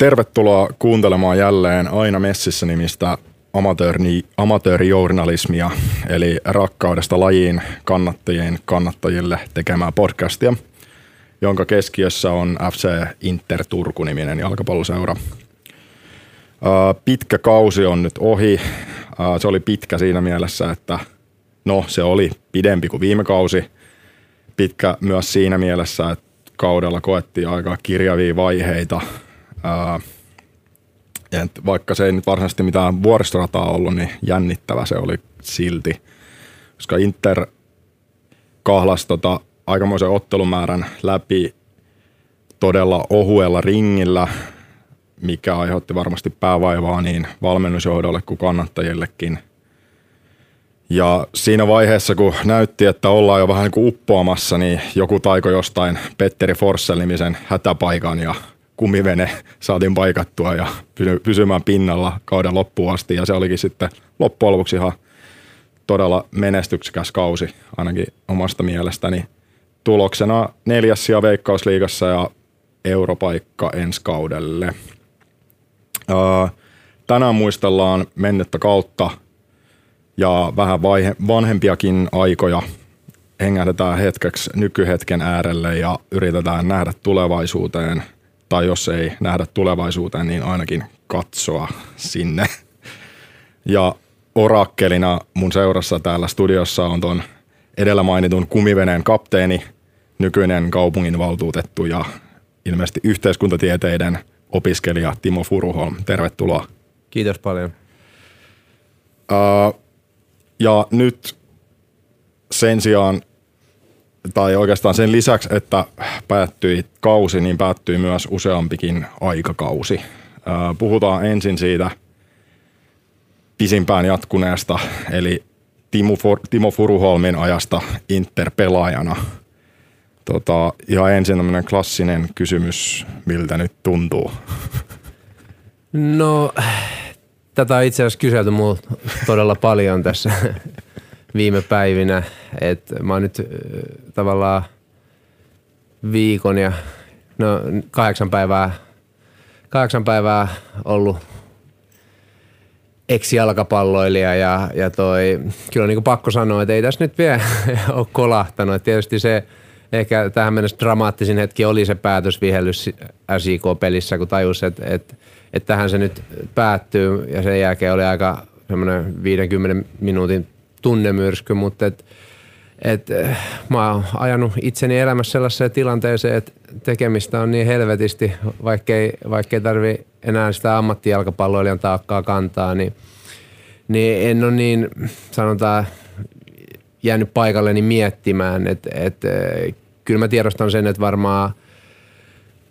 Tervetuloa kuuntelemaan jälleen Aina Messissä nimistä amatööri, amatöörijournalismia, eli rakkaudesta lajiin kannattajien kannattajille tekemää podcastia, jonka keskiössä on FC Inter Turku-niminen jalkapalloseura. Pitkä kausi on nyt ohi. Se oli pitkä siinä mielessä, että no se oli pidempi kuin viime kausi. Pitkä myös siinä mielessä, että kaudella koettiin aika kirjavia vaiheita. Et vaikka se ei nyt varsinaisesti mitään vuoristorataa ollut, niin jännittävä se oli silti. Koska Inter kahlasi tota aikamoisen ottelumäärän läpi todella ohuella ringillä, mikä aiheutti varmasti päävaivaa niin valmennusjohdolle kuin kannattajillekin. Ja siinä vaiheessa, kun näytti, että ollaan jo vähän niin kuin uppoamassa, niin joku taiko jostain Petteri Forssell-nimisen hätäpaikan ja kumivene saatiin paikattua ja pysymään pinnalla kauden loppuun asti. Ja se olikin sitten loppujen lopuksi ihan todella menestyksekäs kausi, ainakin omasta mielestäni. Tuloksena neljäs sija Veikkausliigassa ja europaikka ensi kaudelle. tänään muistellaan mennyttä kautta ja vähän vaihe, vanhempiakin aikoja. Hengähdetään hetkeksi nykyhetken äärelle ja yritetään nähdä tulevaisuuteen – tai jos ei nähdä tulevaisuuteen, niin ainakin katsoa sinne. Ja orakkelina mun seurassa täällä studiossa on ton edellä mainitun kumiveneen kapteeni, nykyinen kaupunginvaltuutettu ja ilmeisesti yhteiskuntatieteiden opiskelija Timo Furuholm. Tervetuloa. Kiitos paljon. Ja nyt sen sijaan tai oikeastaan sen lisäksi, että päättyi kausi, niin päättyi myös useampikin aikakausi. Puhutaan ensin siitä pisimpään jatkuneesta, eli Timo, For, Timo Furuholmin ajasta Inter-pelaajana. Tota, ja ensin tämmöinen klassinen kysymys, miltä nyt tuntuu? No, tätä on itse asiassa kyselty mulle todella paljon tässä viime päivinä. Et mä oon nyt tavallaan viikon ja no, kahdeksan päivää, kahdeksan päivää ollut ex-jalkapalloilija ja, ja toi, kyllä on niin pakko sanoa, että ei tässä nyt vielä ole kolahtanut. Et tietysti se ehkä tähän mennessä dramaattisin hetki oli se päätösvihellys SIK-pelissä, kun tajus, että et, et tähän se nyt päättyy ja sen jälkeen oli aika semmoinen 50 minuutin tunnemyrsky, mutta et, et, eh, mä oon ajanut itseni elämässä sellaiseen tilanteeseen, että tekemistä on niin helvetisti, vaikkei, vaikkei tarvi enää sitä ammattijalkapalloilijan taakkaa kantaa, niin, niin en ole niin, sanotaan, jäänyt paikalleni miettimään, että et, eh, kyllä mä tiedostan sen, että varmaan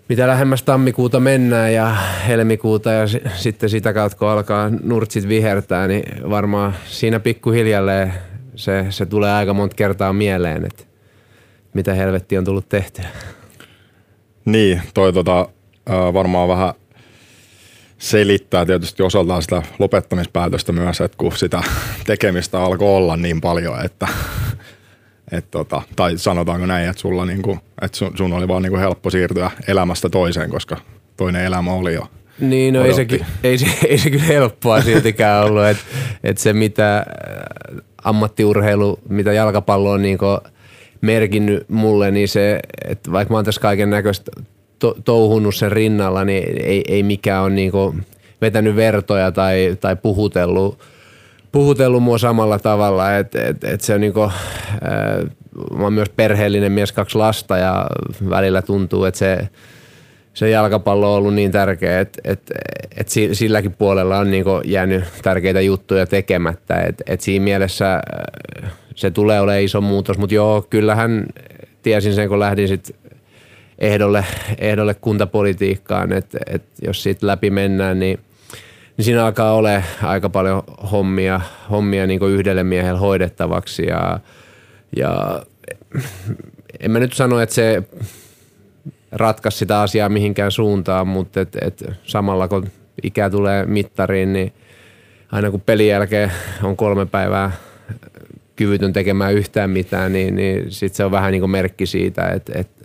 mitä lähemmäs tammikuuta mennään ja helmikuuta ja sitten sitä kautta kun alkaa nurtsit vihertää, niin varmaan siinä pikkuhiljalleen se, se tulee aika monta kertaa mieleen, että mitä helvetti on tullut tehtyä. Niin, toi tota, varmaan vähän selittää tietysti osaltaan sitä lopettamispäätöstä myös, että kun sitä tekemistä alkoi olla niin paljon, että et tota, tai sanotaanko näin, että, sulla niinku, että sun, sun oli vaan niinku helppo siirtyä elämästä toiseen, koska toinen elämä oli jo niin, no ei se, ei, se, ei se kyllä helppoa siltikään ollut, että et se mitä äh, ammattiurheilu, mitä jalkapallo on niinku merkinnyt mulle, niin se, että vaikka mä oon tässä kaiken näköistä to, touhunut sen rinnalla, niin ei, ei mikään ole niinku vetänyt vertoja tai, tai puhutellut puhutellut mua samalla tavalla, että et, et se on niinku, äh, mä oon myös perheellinen mies, kaksi lasta ja välillä tuntuu, että se, se jalkapallo on ollut niin tärkeä, että et, et silläkin puolella on niinku jäänyt tärkeitä juttuja tekemättä. Et, et siinä mielessä äh, se tulee olemaan iso muutos, mutta joo, kyllähän tiesin sen, kun lähdin sit ehdolle, ehdolle kuntapolitiikkaan, että et jos siitä läpi mennään, niin – niin siinä alkaa ole aika paljon hommia, hommia niin yhdelle miehelle hoidettavaksi ja, ja en mä nyt sano, että se ratkaisi sitä asiaa mihinkään suuntaan, mutta et, et samalla kun ikä tulee mittariin, niin aina kun pelin jälkeen on kolme päivää kyvytön tekemään yhtään mitään, niin, niin sitten se on vähän niin kuin merkki siitä, että, että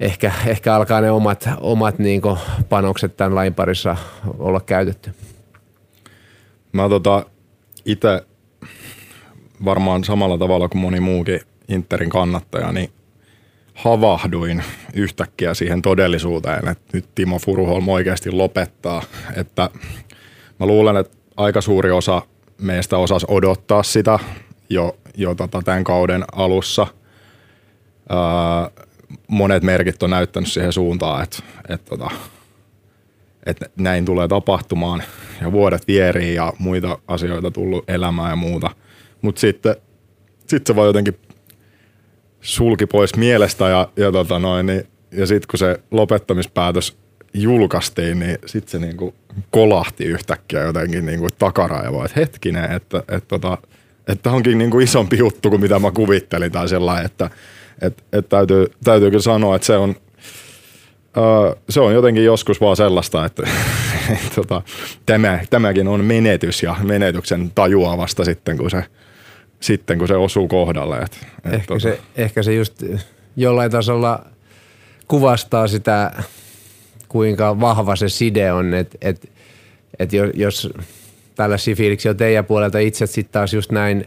ehkä, ehkä alkaa ne omat, omat niin panokset tämän lain parissa olla käytetty. Mä tota itse varmaan samalla tavalla kuin moni muukin Interin kannattaja, niin havahduin yhtäkkiä siihen todellisuuteen, että nyt Timo Furuholm oikeasti lopettaa. Että mä luulen, että aika suuri osa meistä osasi odottaa sitä jo, jo tota tämän kauden alussa. Öö, monet merkit on näyttänyt siihen suuntaan, että, että, tota, että näin tulee tapahtumaan ja vuodet vierii ja muita asioita tullut elämään ja muuta. Mutta sitten sit se voi jotenkin sulki pois mielestä ja, ja, tota niin, ja sitten kun se lopettamispäätös julkaistiin, niin sitten se niinku kolahti yhtäkkiä jotenkin niinku takaraivoa, että hetkinen, että, että, tota, että onkin niinku isompi juttu kuin mitä mä kuvittelin tai sellainen, että et, et täytyy, täytyy kyllä sanoa, että se on, öö, se on jotenkin joskus vaan sellaista, että et, tota, tämä, tämäkin on menetys ja menetyksen tajuaa vasta sitten, kun se, sitten, kun se osuu kohdalle. Et, et, ehkä, tota. se, ehkä se just jollain tasolla kuvastaa sitä, kuinka vahva se side on, että et, et jos tällaisia fiiliksiä on teidän puolelta itse sitten taas just näin,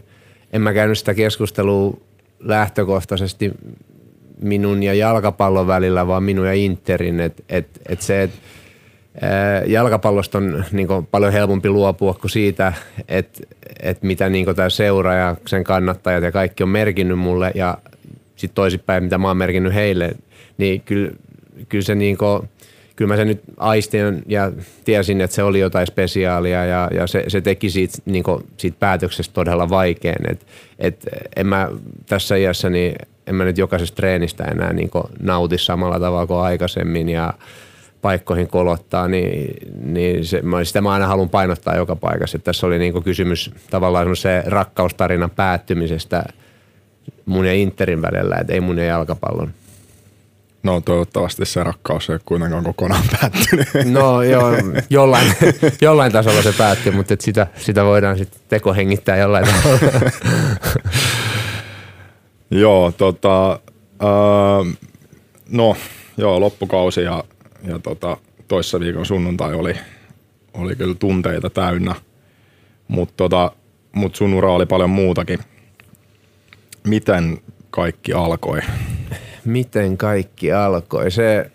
en mä käynyt sitä keskustelua lähtökohtaisesti minun ja jalkapallon välillä, vaan minun ja Interin. Et, et, et se, et, jalkapallosta on niin paljon helpompi luopua kuin siitä, että et mitä niin tämä seura ja sen kannattajat ja kaikki on merkinnyt mulle ja sitten toisinpäin, mitä mä oon merkinnyt heille, niin kyllä, kyllä se niin kuin, kyllä mä sen nyt aistin ja tiesin, että se oli jotain spesiaalia ja, ja se, se teki siitä, niin kuin, siitä päätöksestä todella vaikean. Et, et en mä tässä iässä, niin en mä nyt jokaisesta treenistä enää niin kuin, nauti samalla tavalla kuin aikaisemmin ja paikkoihin kolottaa, niin, niin se, mä, sitä mä aina haluan painottaa joka paikassa. Että tässä oli niin kuin kysymys tavallaan se rakkaustarinan päättymisestä mun ja Interin välillä, että ei mun ja jalkapallon. No toivottavasti se rakkaus ei kuitenkaan kokonaan päättynyt. No joo, jollain, jollain tasolla se päättyy, mutta et sitä, sitä voidaan sitten tekohengittää jollain tavalla. joo, tota, äh, no joo, loppukausi ja, ja tota, toissa viikon sunnuntai oli, oli kyllä tunteita täynnä, mutta tota, mut sun ura oli paljon muutakin. Miten kaikki alkoi? Miten kaikki alkoi. Se,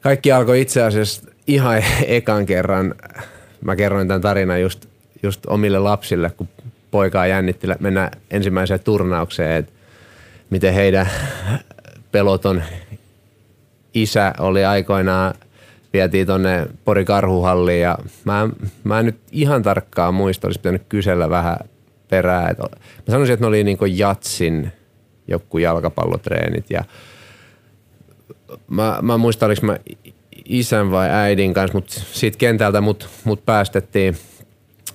kaikki alkoi itse asiassa ihan ekan kerran. Mä kerroin tämän tarinan just, just omille lapsille, kun poikaa jännitti mennä ensimmäiseen turnaukseen, että miten heidän peloton isä oli aikoinaan vietiin tonne Pori Karhuhalliin ja mä, mä en nyt ihan tarkkaan muista, olisi pitänyt kysellä vähän perää. mä sanoisin, että ne oli niinku jatsin joku jalkapallotreenit ja mä, mä muistan, oliko mä isän vai äidin kanssa, mutta siitä kentältä mut, mut päästettiin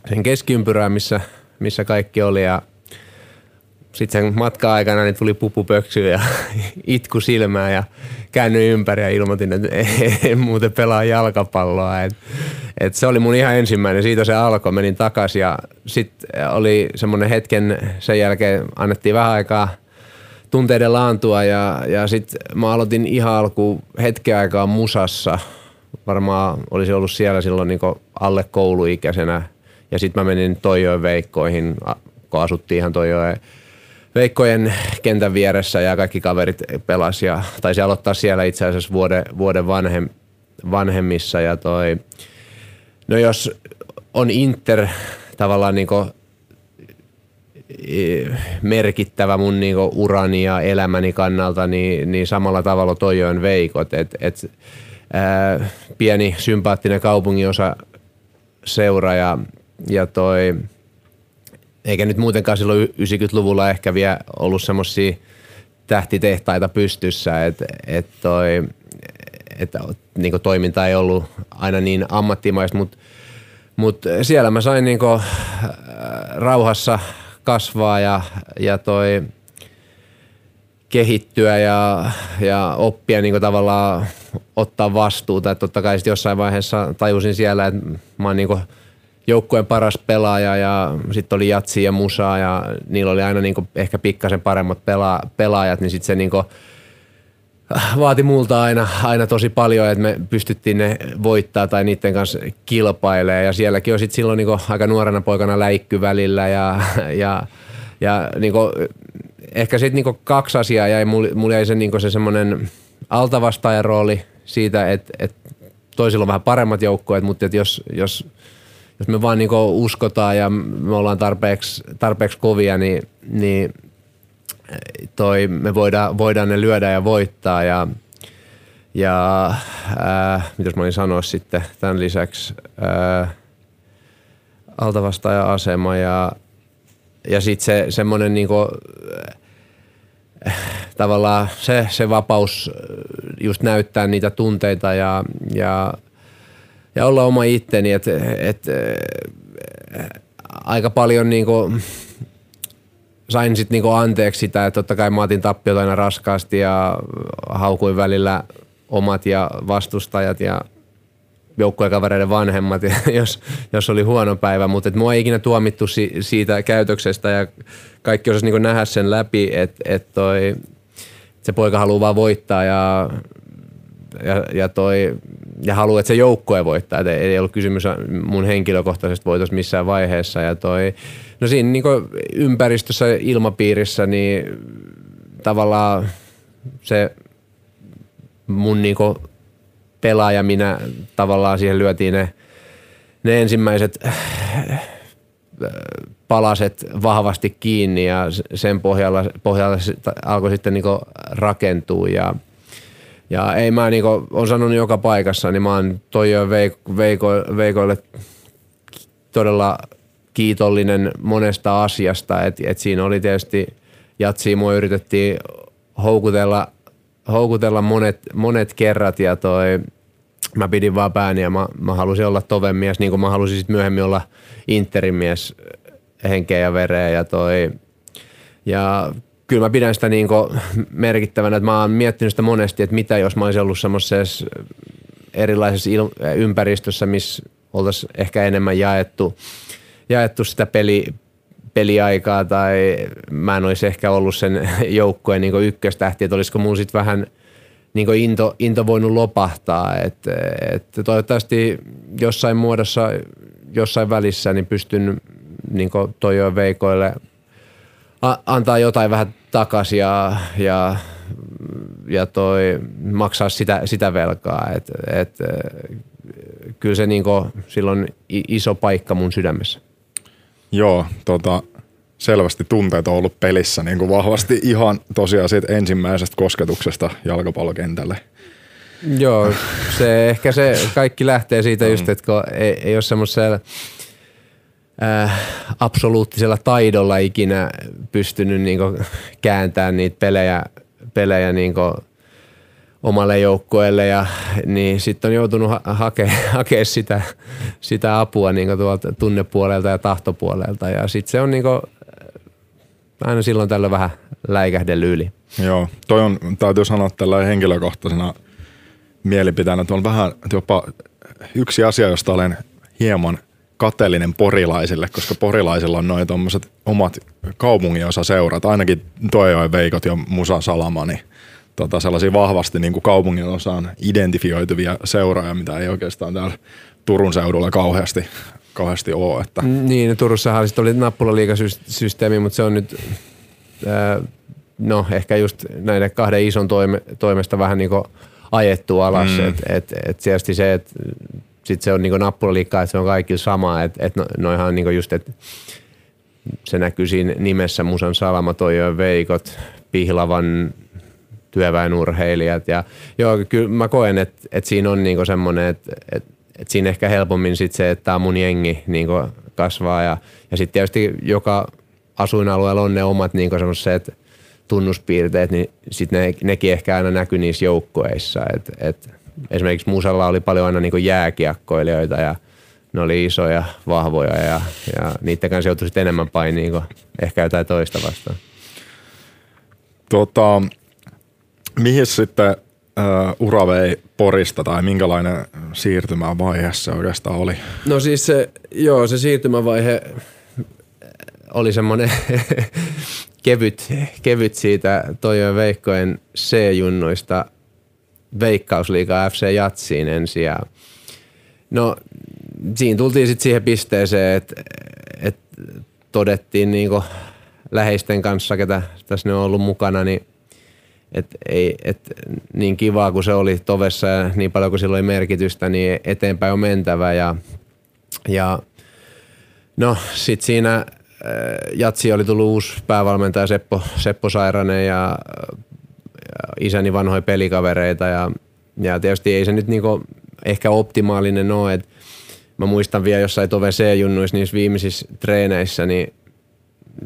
sen keskiympyrään, missä, missä kaikki oli ja sitten sen matka-aikana niin tuli pupupöksyä ja itku silmään ja käännyin ympäri ja ilmoitin, että en muuten pelaa jalkapalloa. Et, et se oli mun ihan ensimmäinen, siitä se alkoi, menin takaisin ja sitten oli semmoinen hetken, sen jälkeen annettiin vähän aikaa tunteiden laantua ja, ja sitten mä aloitin ihan alku hetken aikaa musassa. Varmaan olisi ollut siellä silloin niin alle kouluikäisenä ja sitten mä menin Toijoen Veikkoihin, kun asuttiin ihan Toijoen Veikkojen kentän vieressä ja kaikki kaverit pelas ja taisi aloittaa siellä itse asiassa vuoden, vuoden vanhem, vanhemmissa ja toi, no jos on Inter tavallaan niin merkittävä mun niinku urani ja elämäni kannalta, niin, niin samalla tavalla toi on veikot. Et, et, ää, pieni sympaattinen kaupunginosa seura ja, ja toi, eikä nyt muutenkaan silloin 90-luvulla ehkä vielä ollut semmoisia tähtitehtaita pystyssä, että et toi, et, niinku toiminta ei ollut aina niin ammattimaista, mutta mut siellä mä sain niinku, rauhassa kasvaa ja, ja toi kehittyä ja, ja oppia niin kuin tavallaan ottaa vastuuta. Että totta kai jossain vaiheessa tajusin siellä, että mä oon niin joukkueen paras pelaaja ja sitten oli jatsi ja musaa ja niillä oli aina niin ehkä pikkasen paremmat pela- pelaajat, niin sitten se niin vaati multa aina, aina tosi paljon, että me pystyttiin ne voittaa tai niiden kanssa kilpailemaan. Ja sielläkin on silloin niinku aika nuorena poikana läikky välillä ja, ja, ja niinku, ehkä sitten niinku kaksi asiaa jäi. Mulla, jäi se, niinku se semmoinen altavastaajan rooli siitä, että et toisilla on vähän paremmat joukkueet, mutta et jos, jos, jos me vaan niinku uskotaan ja me ollaan tarpeeksi, tarpeeksi kovia, niin, niin toi, me voidaan, voidaan ne lyödä ja voittaa ja, ja äh, mitäs mä olin sanoa sitten tämän lisäksi, äh, altavastaaja asema ja, ja sitten se semmoinen niinku, äh, tavallaan se, se vapaus just näyttää niitä tunteita ja, ja, ja olla oma itteni, että et, äh, aika paljon niinku, sain sitten niinku anteeksi sitä, että totta kai mä otin tappiot aina raskaasti ja haukuin välillä omat ja vastustajat ja joukkuekavereiden vanhemmat, jos, jos oli huono päivä, mutta et mua ei ikinä tuomittu si, siitä käytöksestä ja kaikki osasi niinku nähdä sen läpi, että et toi, se poika haluaa vaan voittaa ja, ja, ja, toi, ja haluaa, että se joukkue voittaa. Et ei ollut kysymys mun henkilökohtaisesta voitosta missään vaiheessa ja toi, No siinä niin ympäristössä, ilmapiirissä, niin tavallaan se mun niin pelaaja, minä tavallaan siihen lyötiin ne, ne ensimmäiset palaset vahvasti kiinni ja sen pohjalla, pohjalla alkoi sitten niin rakentua ja ja ei mä niin on sanonut joka paikassa, niin mä oon Toijo Veiko, Veiko, Veikoille todella kiitollinen monesta asiasta. Et, et siinä oli tietysti jatsia mua yritettiin houkutella, houkutella monet, monet kerrat ja toi, mä pidin vaan pääni ja mä, mä halusin olla tovemies, niin kuin mä halusin sit myöhemmin olla interimies henkeä ja vereä ja toi, ja kyllä mä pidän sitä niin merkittävänä, että mä oon miettinyt sitä monesti, että mitä jos mä olisin ollut semmoisessa erilaisessa il- ympäristössä, missä oltaisiin ehkä enemmän jaettu jaettu sitä peli, peliaikaa tai mä en olisi ehkä ollut sen joukkueen niin ykköstähti, että olisiko mun sitten vähän niin into, into voinut lopahtaa. että et toivottavasti jossain muodossa, jossain välissä niin pystyn niin Toijoen Veikoille antaa jotain vähän takaisin ja, ja, ja toi, maksaa sitä, sitä velkaa. Et, et, kyllä se niin silloin iso paikka mun sydämessä. Joo, tota, selvästi tunteet on ollut pelissä niin kuin vahvasti ihan tosiaan siitä ensimmäisestä kosketuksesta jalkapallokentälle. Joo, se ehkä se kaikki lähtee siitä just, että kun ei, ei ole semmoisella äh, absoluuttisella taidolla ikinä pystynyt niin kääntämään niitä pelejä, pelejä niin omalle joukkueelle ja niin sitten on joutunut ha- hakea, hakea sitä, sitä apua niin tuolta tunnepuolelta ja tahtopuolelta ja sitten se on niin kuin, aina silloin tällä vähän läikähdellyt yli. Joo, toi on, täytyy sanoa tällä henkilökohtaisena mielipiteenä, että on vähän jopa yksi asia, josta olen hieman kateellinen porilaisille, koska porilaisilla on noin omat kaupungin osa seurat, ainakin Toijoen Veikot ja Musa Salama, niin tota, sellaisia vahvasti niin kuin kaupungin osaan identifioituvia seuraajia, mitä ei oikeastaan täällä Turun seudulla kauheasti, kauheasti ole. Että. Niin, Turussahan sitten oli nappulaliikasysteemi, mutta se on nyt, ää, no ehkä just näiden kahden ison toime, toimesta vähän niin kuin ajettu alas. Mm. Et, et tietysti se, että sitten se on niin nappulaliikkaa, että se on kaikilla sama. Että et no, noihan niin just, että se näkyy siinä nimessä Musan Salama, Toijoen Veikot, Pihlavan työväenurheilijat. Ja joo, kyllä mä koen, että, että siinä on niinku semmoinen, että, että, että siinä ehkä helpommin sit se, että tämä mun jengi niinku kasvaa. Ja, ja sitten tietysti joka asuinalueella on ne omat niinku semmoiset tunnuspiirteet, niin sitten ne, nekin ehkä aina näkyy niissä joukkueissa. Et, et esimerkiksi Musalla oli paljon aina niinku jääkiekkoilijoita ja ne oli isoja, vahvoja ja, ja niiden kanssa joutui enemmän painiin kuin ehkä jotain toista vastaan. Tota, Mihin sitten uh, ura vei Porista tai minkälainen siirtymävaihe se oikeastaan oli? No siis se, joo, se siirtymävaihe oli semmoinen kevyt, kevyt siitä Toijojen Veikkojen C-junnoista veikkausliigaa FC Jatsiin ensin ja no siinä tultiin sitten siihen pisteeseen, että et todettiin niinku läheisten kanssa, ketä tässä ne on ollut mukana, niin et ei, et niin kivaa kuin se oli tovessa ja niin paljon kuin sillä oli merkitystä, niin eteenpäin on mentävä ja, ja no sit siinä äh, Jatsi oli tullut uusi päävalmentaja Seppo, Seppo Sairanen ja isäni vanhoja pelikavereita ja, ja tietysti ei se nyt niinku ehkä optimaalinen ole, että mä muistan vielä jossain Tove C-junnuissa niissä viimeisissä treeneissä, niin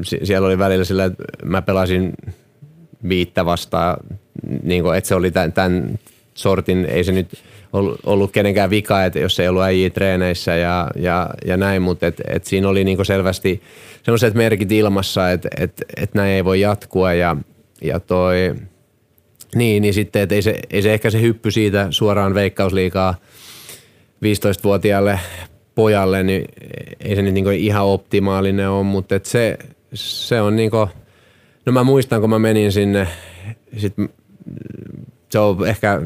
siellä oli välillä sillä, että mä pelasin viittä vastaan, niin kuin, että se oli tämän, tämän sortin, ei se nyt ollut, kenenkään vika, että jos ei ollut äijä treeneissä ja, ja, ja näin, mutta et, et siinä oli niin selvästi sellaiset merkit ilmassa, että et, et näin ei voi jatkua ja, ja toi, niin, niin sitten, että ei se, ei se ehkä se hyppy siitä suoraan veikkausliikaa 15-vuotiaalle pojalle, niin ei se nyt niin ihan optimaalinen ole, mutta et se, se on niin kuin, no mä muistan, kun mä menin sinne, sit se on ehkä,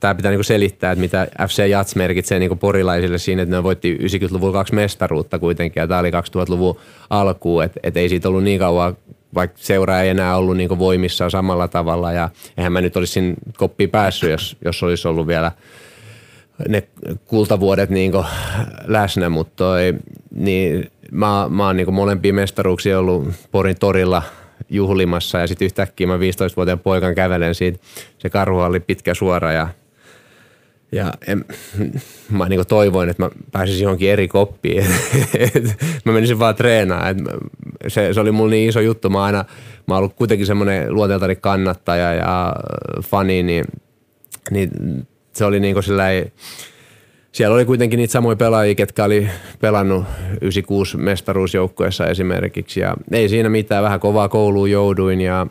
tämä pitää niinku selittää, että mitä FC Jats merkitsee niinku porilaisille siinä, että ne voitti 90-luvulla kaksi mestaruutta kuitenkin ja tämä oli 2000-luvun alku, että et ei siitä ollut niin kauan, vaikka seura ei enää ollut niinku voimissa samalla tavalla ja eihän mä nyt olisi koppiin päässyt, jos, jos olisi ollut vielä ne kultavuodet niinku läsnä, mutta toi, niin mä, mä oon niinku molempia mestaruuksia ollut Porin torilla juhlimassa ja sitten yhtäkkiä mä 15-vuotiaan poikan kävelen siitä. Se karhu oli pitkä suora ja, ja en, mä niinku toivoin, että mä pääsisin johonkin eri koppiin. mä menisin vaan treenaamaan. se, se, oli mulla niin iso juttu. Mä aina, mä oon ollut kuitenkin semmoinen luonteeltani kannattaja ja fani, niin, niin se oli niinku sellainen siellä oli kuitenkin niitä samoja pelaajia, ketkä oli pelannut 96 mestaruusjoukkueessa esimerkiksi. Ja ei siinä mitään, vähän kovaa kouluun jouduin ja,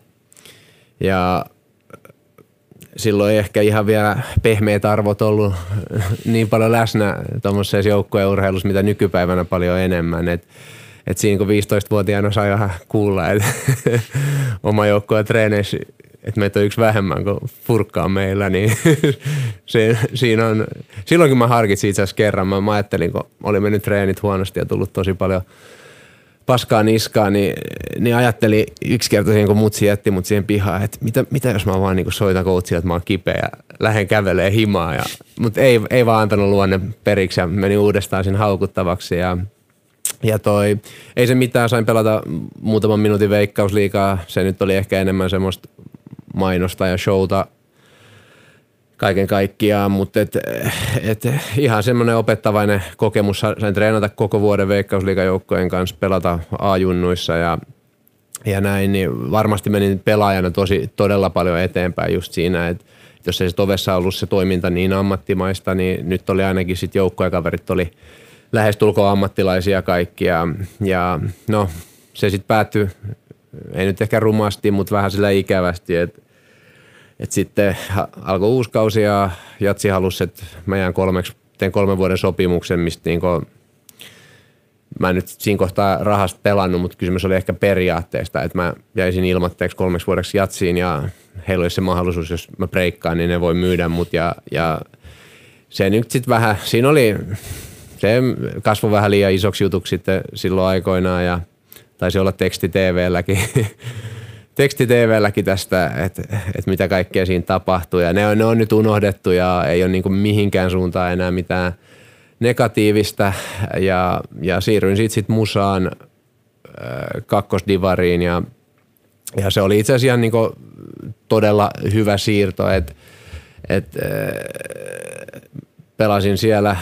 ja silloin ei ehkä ihan vielä pehmeät arvot ollut niin paljon läsnä tuommoisessa joukkueurheilussa, mitä nykypäivänä paljon enemmän. Et, et siinä kun 15-vuotiaana sai vähän kuulla, että oma joukkue treeneissä että meitä on yksi vähemmän kuin furkkaa meillä, niin se, siinä on, silloinkin mä harkitsin itse asiassa kerran, mä, mä ajattelin, kun oli mennyt treenit huonosti ja tullut tosi paljon paskaa niskaa, niin, niin ajattelin yksi kerta siihen, kun mutsi jätti mut siihen pihaan, että mitä, mitä jos mä vaan niin soitan coachia, että mä oon kipeä ja lähden kävelee himaa. Ja, mutta ei, ei vaan antanut luonne periksi ja meni uudestaan siinä haukuttavaksi ja ja toi, ei se mitään, sain pelata muutaman minuutin veikkausliikaa. Se nyt oli ehkä enemmän semmoista mainosta ja showta kaiken kaikkiaan, mutta et, et ihan semmoinen opettavainen kokemus. Sain treenata koko vuoden veikkausliikajoukkojen kanssa, pelata A-junnuissa ja, ja näin, niin varmasti menin pelaajana tosi todella paljon eteenpäin just siinä, että jos ei se tovessa ollut se toiminta niin ammattimaista, niin nyt oli ainakin sitten joukkojen oli lähestulkoon ammattilaisia kaikkia. Ja no, se sitten päättyi, ei nyt ehkä rumasti, mutta vähän sillä ikävästi, että et sitten alkoi uusi kausi ja Jatsi halusi, että mä jään kolmeksi, teen kolmen vuoden sopimuksen, mistä niinku, mä en nyt siinä kohtaa rahasta pelannut, mutta kysymys oli ehkä periaatteesta, että mä jäisin ilmatteeksi kolmeksi vuodeksi Jatsiin ja heillä olisi se mahdollisuus, jos mä breikkaan, niin ne voi myydä mut ja, ja se nyt sitten vähän, siinä oli, se kasvoi vähän liian isoksi jutuksi sitten silloin aikoinaan ja taisi olla teksti TVlläkin teksti TVlläkin tästä, että, että mitä kaikkea siinä tapahtuu. Ja ne on, ne on nyt unohdettu ja ei ole niin kuin mihinkään suuntaan enää mitään negatiivista. Ja, ja siirryin sitten sit musaan äh, kakkosdivariin ja, ja se oli itse asiassa niin todella hyvä siirto, että et, äh, pelasin siellä,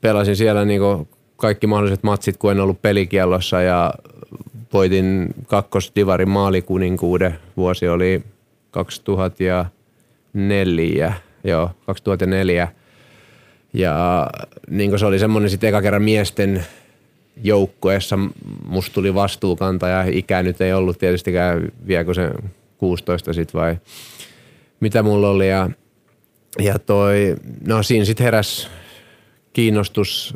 pelasin siellä niin kaikki mahdolliset matsit, kun en ollut pelikiellossa ja voitin kakkosdivarin maalikuninkuuden. Vuosi oli 2004, joo, 2004. Ja niin se oli semmoinen sitten eka kerran miesten joukkueessa, musta tuli vastuukanta ja ikä nyt ei ollut tietystikään vieläkö se 16 sitten vai mitä mulla oli. Ja, ja toi, no siinä sitten heräs kiinnostus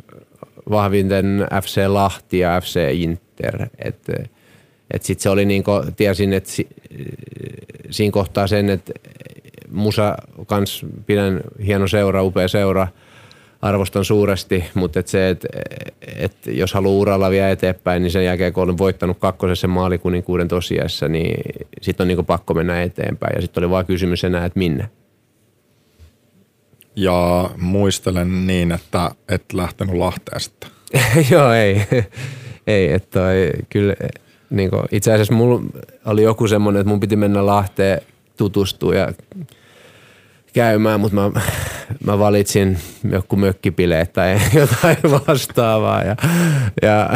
vahvinten FC Lahti ja FC Inter. Että et sitten se oli niin kuin, tiesin, että si, siinä kohtaa sen, että musa kans pidän hieno seura, upea seura, arvostan suuresti, mutta et se, että et jos haluaa uralla vielä eteenpäin, niin sen jälkeen kun olen voittanut kakkosessa maalikuninkuuden tosiassa, niin sitten on niinku pakko mennä eteenpäin. Ja sitten oli vaan kysymys enää, että minne. Ja muistelen niin, että et lähtenyt Lahteesta. Joo, ei. ei, että kyllä niin kuin, itse asiassa mulla oli joku semmoinen, että mun piti mennä Lahteen tutustua ja käymään, mutta mä, mä valitsin joku mökkipileet tai jotain vastaavaa. Ja, ja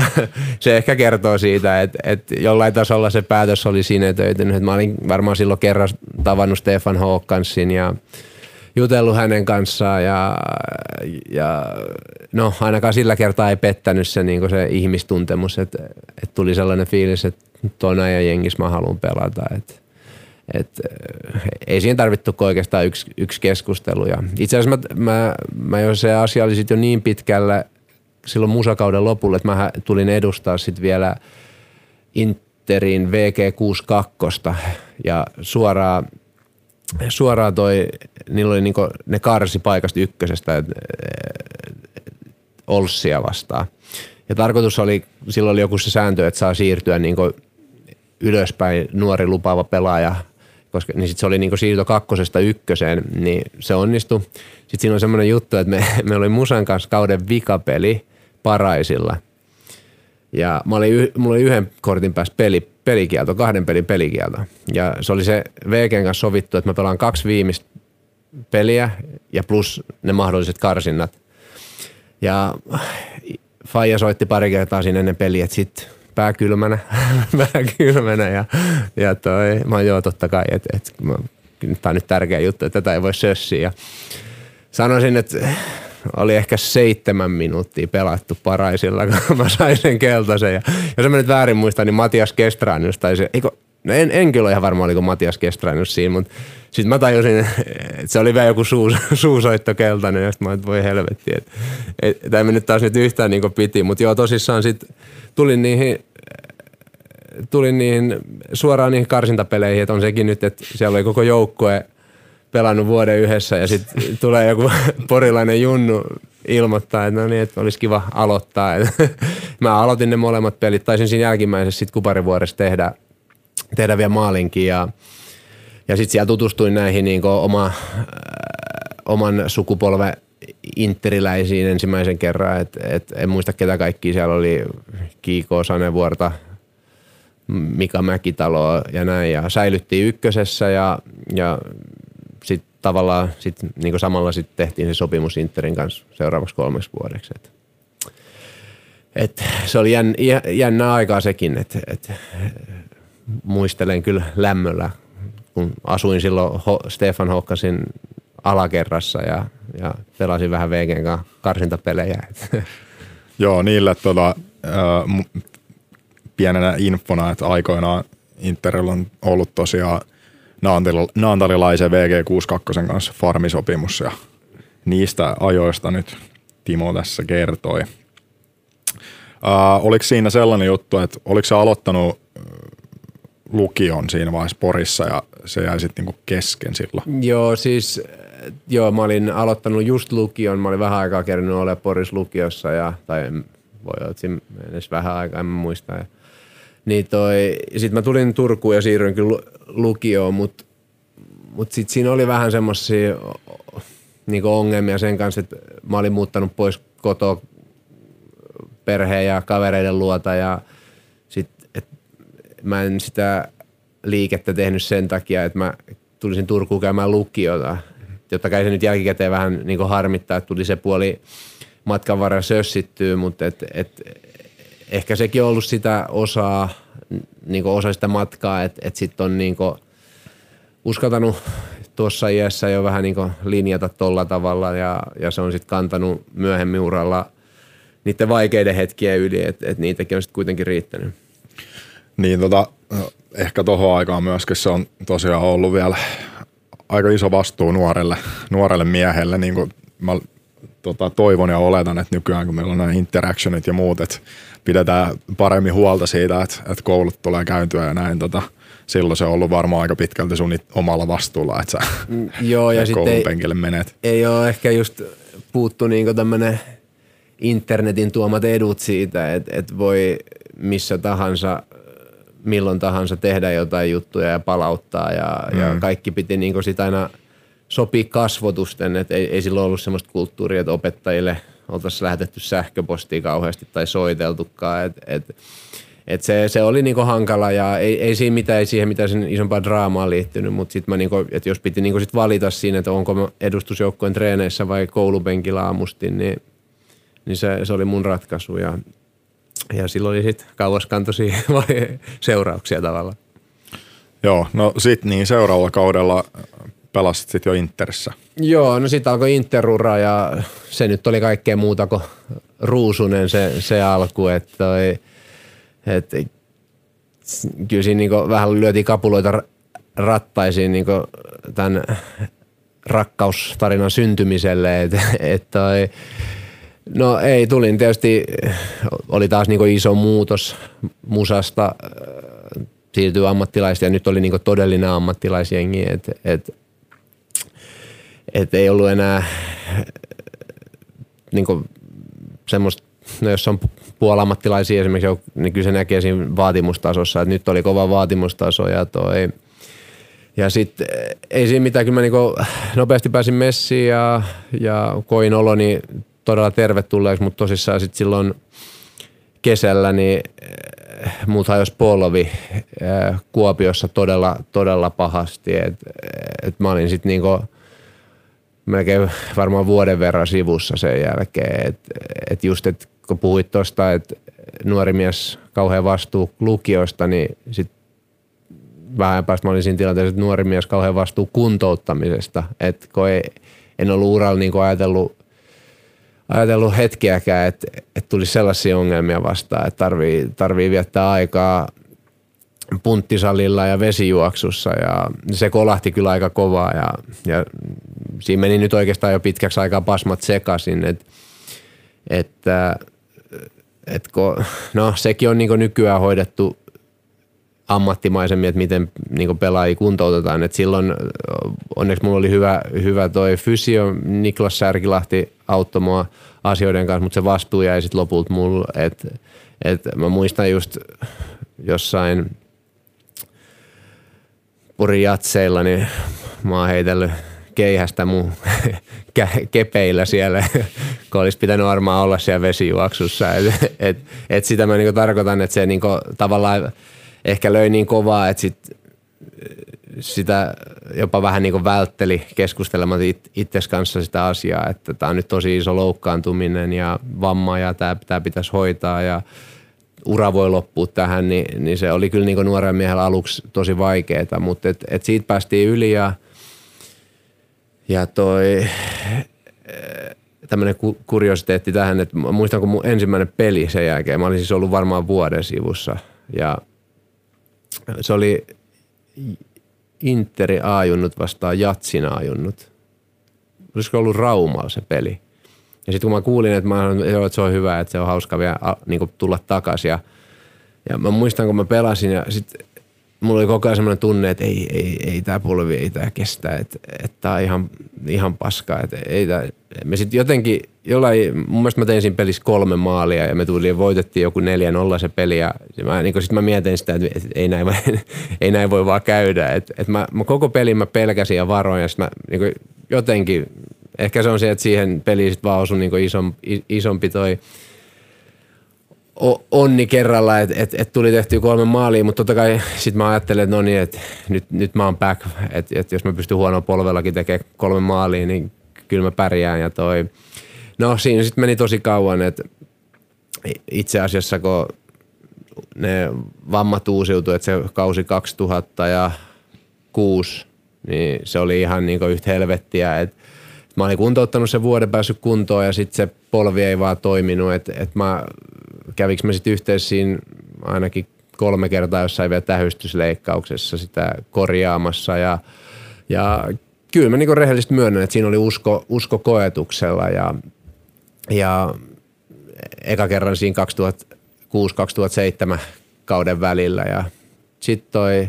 se ehkä kertoo siitä, että, että jollain tasolla se päätös oli sinetöitynyt. Että mä olin varmaan silloin kerran tavannut Stefan Håkansin ja jutellut hänen kanssaan ja, ja no ainakaan sillä kertaa ei pettänyt se, niin se ihmistuntemus, että, että tuli sellainen fiilis, että tuon ajan jengissä mä haluan pelata. Että, et, ei siinä tarvittu oikeastaan yksi, yksi keskustelu. Ja itse asiassa mä, mä, mä jo se asia oli jo niin pitkällä silloin musakauden lopulla, että mä tulin edustaa sitten vielä Interin VG62 ja suoraan suoraan toi, niillä oli niinku, ne karsi paikasta ykkösestä et, Olssia vastaan. Ja tarkoitus oli, silloin oli joku se sääntö, että saa siirtyä niinku ylöspäin nuori lupaava pelaaja, koska niin sit se oli niinku siirto kakkosesta ykköseen, niin se onnistui. Sitten siinä on semmoinen juttu, että me, me oli Musan kanssa kauden vikapeli Paraisilla. Ja mä olin, mulla oli yhden kortin päässä peli, pelikielto, kahden pelin pelikielto. Ja se oli se VGn kanssa sovittu, että mä pelaan kaksi viimeistä peliä ja plus ne mahdolliset karsinnat. Ja Faija soitti pari kertaa siinä ennen peliä, että sit pää kylmänä, pää kylmänä ja, ja toi, mä joo totta kai, että et, tämä on nyt tärkeä juttu, että tätä ei voi sössiä. Ja sanoisin, että oli ehkä seitsemän minuuttia pelattu paraisilla, kun mä sain sen keltaisen. Ja jos mä nyt väärin muistan, niin Matias Kestranius tai se, eikö, no en, en kyllä ihan varma, oliko Matias Kestranius siinä, mutta sitten mä tajusin, että se oli vielä joku suu, suusoitto keltainen, ja sitten mä että voi helvetti, että et, tämä nyt taas nyt yhtään niin piti, mutta joo tosissaan sitten tulin niihin tulin niihin, suoraan niihin karsintapeleihin, että on sekin nyt, että siellä oli koko joukkue – pelannut vuoden yhdessä ja sitten tulee joku porilainen junnu ilmoittaa, että no niin, että olisi kiva aloittaa. mä aloitin ne molemmat pelit, taisin siinä jälkimmäisessä sitten kuparivuodessa tehdä, tehdä vielä maalinkin ja, ja sitten siellä tutustuin näihin niin oma, äh, oman sukupolven interiläisiin ensimmäisen kerran, että et, en muista ketä kaikki siellä oli, Kiiko Sanevuorta, Mika Mäkitalo ja näin. Ja säilyttiin ykkösessä ja, ja tavallaan sit, niin samalla sit tehtiin se sopimus Interin kanssa seuraavaksi kolmeksi vuodeksi. Et, et se oli jänn, jännä aikaa sekin, että et, muistelen kyllä lämmöllä, kun asuin silloin Ho, Stefan Hokkasin alakerrassa ja, ja pelasin vähän VGn kanssa karsintapelejä. Joo, niille tuota, äh, pienenä infona, että aikoinaan Interillä on ollut tosiaan – naantalilaisen VG62 kanssa farmisopimus ja niistä ajoista nyt Timo tässä kertoi. Uh, oliko siinä sellainen juttu, että oliko se aloittanut lukion siinä vaiheessa Porissa ja se jäi sitten niinku kesken silloin? Joo, siis joo, mä olin aloittanut just lukion. Mä olin vähän aikaa kerännyt olla Poris lukiossa ja, tai voi olla, että edes vähän aikaa, en muista. Ja, niin toi, sit mä tulin Turkuun ja siirryin kyllä lukioon, mutta mut sitten siinä oli vähän semmoisia niin ongelmia sen kanssa, että mä olin muuttanut pois kotoa perheen ja kavereiden luota ja sit, et mä en sitä liikettä tehnyt sen takia, että mä tulisin Turkuun käymään lukiota. Jotta kai se nyt jälkikäteen vähän niin harmittaa, että tuli se puoli matkan varrella sössittyä, mutta et, et, ehkä sekin on ollut sitä osaa, niin osa sitä matkaa, että et sitten on niin uskaltanut tuossa iässä jo vähän niin linjata tolla tavalla ja, ja se on sitten kantanut myöhemmin uralla niiden vaikeiden hetkien yli, että et niitäkin on sitten kuitenkin riittänyt. Niin tota, ehkä tuohon aikaan myöskin se on tosiaan ollut vielä aika iso vastuu nuorelle, nuorelle miehelle, niin kuin mä tota, toivon ja oletan, että nykyään kun meillä on nämä interactionit ja muut, että pidetään paremmin huolta siitä, että, että koulut tulee käyntyä ja näin. Tota, silloin se on ollut varmaan aika pitkälti sun omalla vastuulla, että sä mm, Joo, ja sitten ei, menet. Ei ole ehkä just puuttu niinku tämmöinen internetin tuomat edut siitä, että, että voi missä tahansa milloin tahansa tehdä jotain juttuja ja palauttaa ja, mm. ja kaikki piti niin sitä aina sopii kasvotusten, että ei, ei silloin ollut semmoista kulttuuria, että opettajille oltaisiin lähetetty sähköpostia kauheasti tai soiteltukaan, että et, et se, se oli niinku hankala ja ei, ei siinä mitään, ei siihen mitään sen isompaa draamaa liittynyt, mutta sitten mä niinku, että jos piti niinku sit valita siinä, että onko edustusjoukkojen treeneissä vai koulupenkillä aamusti, niin, niin se, se oli mun ratkaisu ja ja silloin oli sitten kauaskantoisia seurauksia tavallaan. Joo, no sitten niin seuraavalla kaudella pelasit sitten jo Interissä. Joo, no sitten alkoi Interura ja se nyt oli kaikkea muuta kuin ruusunen se, se alku, että toi, et, kyllä siinä niinku vähän lyötiin kapuloita rattaisiin niinku tämän rakkaustarinan syntymiselle, että et toi, No ei, tulin tietysti, oli taas niin iso muutos musasta, äh, siirtyy ammattilaista ja nyt oli niin todellinen ammattilaisjengi, että et, et ei ollut enää niin semmoista, no jos on puolammattilaisia esimerkiksi, niin kyllä se näkee siinä vaatimustasossa, että nyt oli kova vaatimustaso ja toi, ja sitten ei siinä mitään, kyllä mä niinku nopeasti pääsin messiin ja, ja koin oloni todella tervetulleeksi, mutta tosissaan sitten silloin kesällä niin eh, mut hajosi polvi eh, Kuopiossa todella, todella pahasti. Et, et mä olin sitten niinku melkein varmaan vuoden verran sivussa sen jälkeen. Et, et just, et kun puhuit tuosta, että nuori mies kauhean vastuu lukiosta, niin sit vähän päästä mä olin siinä tilanteessa, että nuori mies kauhean vastuu kuntouttamisesta. Et kun ei, en ollut uralla niin ajatellut ajatellut hetkeäkään, että, että tulisi sellaisia ongelmia vastaan, että tarvii, tarvii viettää aikaa punttisalilla ja vesijuoksussa ja se kolahti kyllä aika kovaa ja, ja siinä meni nyt oikeastaan jo pitkäksi aikaa pasmat sekaisin, että, että, että kun, no sekin on niin nykyään hoidettu ammattimaisemmin, että miten niin pelaajia kuntoutetaan. Et silloin onneksi mulla oli hyvä, hyvä toi fysio, Niklas Särkilahti auttoi mua asioiden kanssa, mutta se vastuu jäi sitten lopulta mulle. Et, et mä muistan just jossain Purin jatseilla, niin mä oon heitellyt keihästä mun kepeillä siellä, kun olisi pitänyt varmaan olla siellä vesijuoksussa. Et, et, et sitä mä niinku tarkoitan, että se niinku tavallaan ehkä löi niin kovaa, että sit, sitä jopa vähän niin vältteli keskustelemaan it, itses kanssa sitä asiaa, että tämä on nyt tosi iso loukkaantuminen ja vamma ja tämä, tämä pitäisi hoitaa ja ura voi loppua tähän, niin, niin se oli kyllä niin nuoren miehellä aluksi tosi vaikeaa, mutta et, et siitä päästiin yli ja, ja toi tämmöinen kuriositeetti tähän, että muistan kun mun ensimmäinen peli sen jälkeen, mä olin siis ollut varmaan vuoden sivussa ja se oli Interi ajunnut vastaan Jatsin ajunnut. Olisiko ollut Raumalla se peli? Ja sitten kun mä kuulin, että, mä, että se on hyvä, että se on hauska vielä niin tulla takaisin. Ja, ja mä muistan, kun mä pelasin ja sitten mulla oli koko ajan semmoinen tunne, että ei, ei, ei tämä polvi, ei tämä kestä, että, että tämä on ihan, ihan paskaa. Että ei tää. Me sitten jotenkin, jollain, mun mielestä mä tein siinä pelissä kolme maalia ja me tuli voitettiin joku 4-0 se peli ja mä, niin sitten mä mietin sitä, että, ei, näin, ei näin voi vaan käydä. Että, että mä, mä, koko pelin mä pelkäsin ja varoin ja sitten mä niin jotenkin, ehkä se on se, että siihen peliin sitten vaan osui niin isompi, isompi toi – onni kerralla, että et, et tuli tehty kolme maalia, mutta totta kai sitten mä ajattelen, että no niin, että nyt, nyt mä oon back, että et jos mä pystyn huonoa polvellakin tekemään kolme maalia, niin kyllä mä pärjään ja toi. No siinä sitten meni tosi kauan, että itse asiassa kun ne vammat uusiutui, että se kausi 2006, niin se oli ihan niin yhtä helvettiä, että mä olin kuntouttanut sen vuoden päässyt kuntoon ja sitten se polvi ei vaan toiminut, että et mä kävikö me sitten yhteensä siinä ainakin kolme kertaa jossain vielä tähystysleikkauksessa sitä korjaamassa. Ja, ja kyllä mä niin rehellisesti myönnän, että siinä oli usko, usko koetuksella. Ja, ja eka kerran siinä 2006-2007 kauden välillä. Ja sitten toi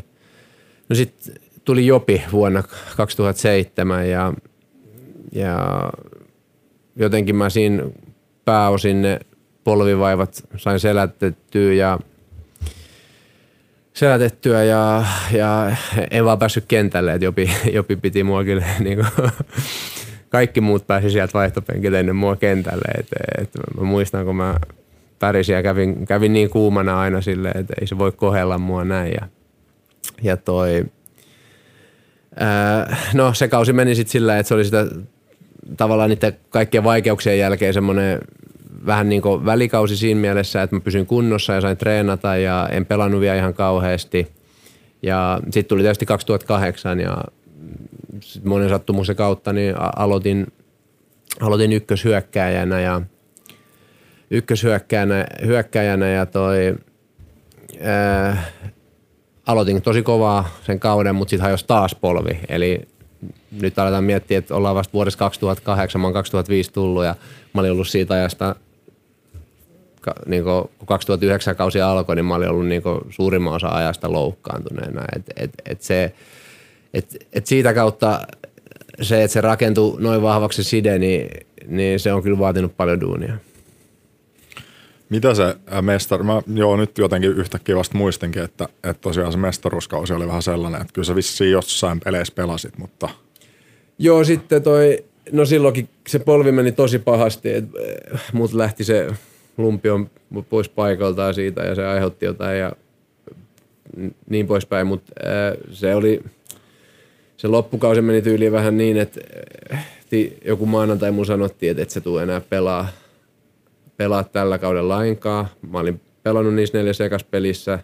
No sitten tuli Jopi vuonna 2007 ja, ja jotenkin mä siinä pääosin ne polvivaivat sain selätettyä ja selätettyä ja, ja en vaan päässyt kentälle, että Jopi, Jopi piti mua kyllä niin kuin, kaikki muut pääsi sieltä vaihtopenkille ennen mua kentälle. Et, et mä muistan, kun mä pärisin ja kävin, kävin niin kuumana aina silleen, että ei se voi kohella mua näin. Ja, ja toi, ää, no se kausi meni sitten sillä, että se oli sitä tavallaan niiden kaikkien vaikeuksien jälkeen semmoinen vähän niin kuin välikausi siinä mielessä, että mä pysyin kunnossa ja sain treenata ja en pelannut vielä ihan kauheasti. Ja sitten tuli tietysti 2008 ja monen sattumuksen kautta niin aloitin, aloitin ykköshyökkääjänä ja ykköshyökkääjänä hyökkäjänä ja toi, ää, aloitin tosi kovaa sen kauden, mutta sitten hajosi taas polvi. Eli nyt aletaan miettiä, että ollaan vasta vuodessa 2008, mä oon 2005 tullut ja mä olin ollut siitä ajasta, niin kun 2009 kausi alkoi, niin mä olin ollut niin suurimman osa ajasta loukkaantuneena. Et, et, et se, et, et siitä kautta se, että se rakentuu noin vahvaksi side, niin, niin se on kyllä vaatinut paljon duunia. Mitä se mestari, mä joo nyt jotenkin yhtäkkiä vasta muistinkin, että, että tosiaan se mestaruuskausi oli vähän sellainen, että kyllä sä vissiin jossain peleissä pelasit, mutta... Joo, sitten toi, no silloinkin se polvi meni tosi pahasti, että eh, mut lähti se lumpion pois paikaltaan siitä ja se aiheutti jotain ja niin poispäin, mutta eh, se oli, se loppukausi meni tyyliin vähän niin, että eh, joku maanantai mun sanottiin, että et se tule enää pelaa pelaa tällä kaudella lainkaan. Mä olin pelannut niissä neljäs ekas pelissä.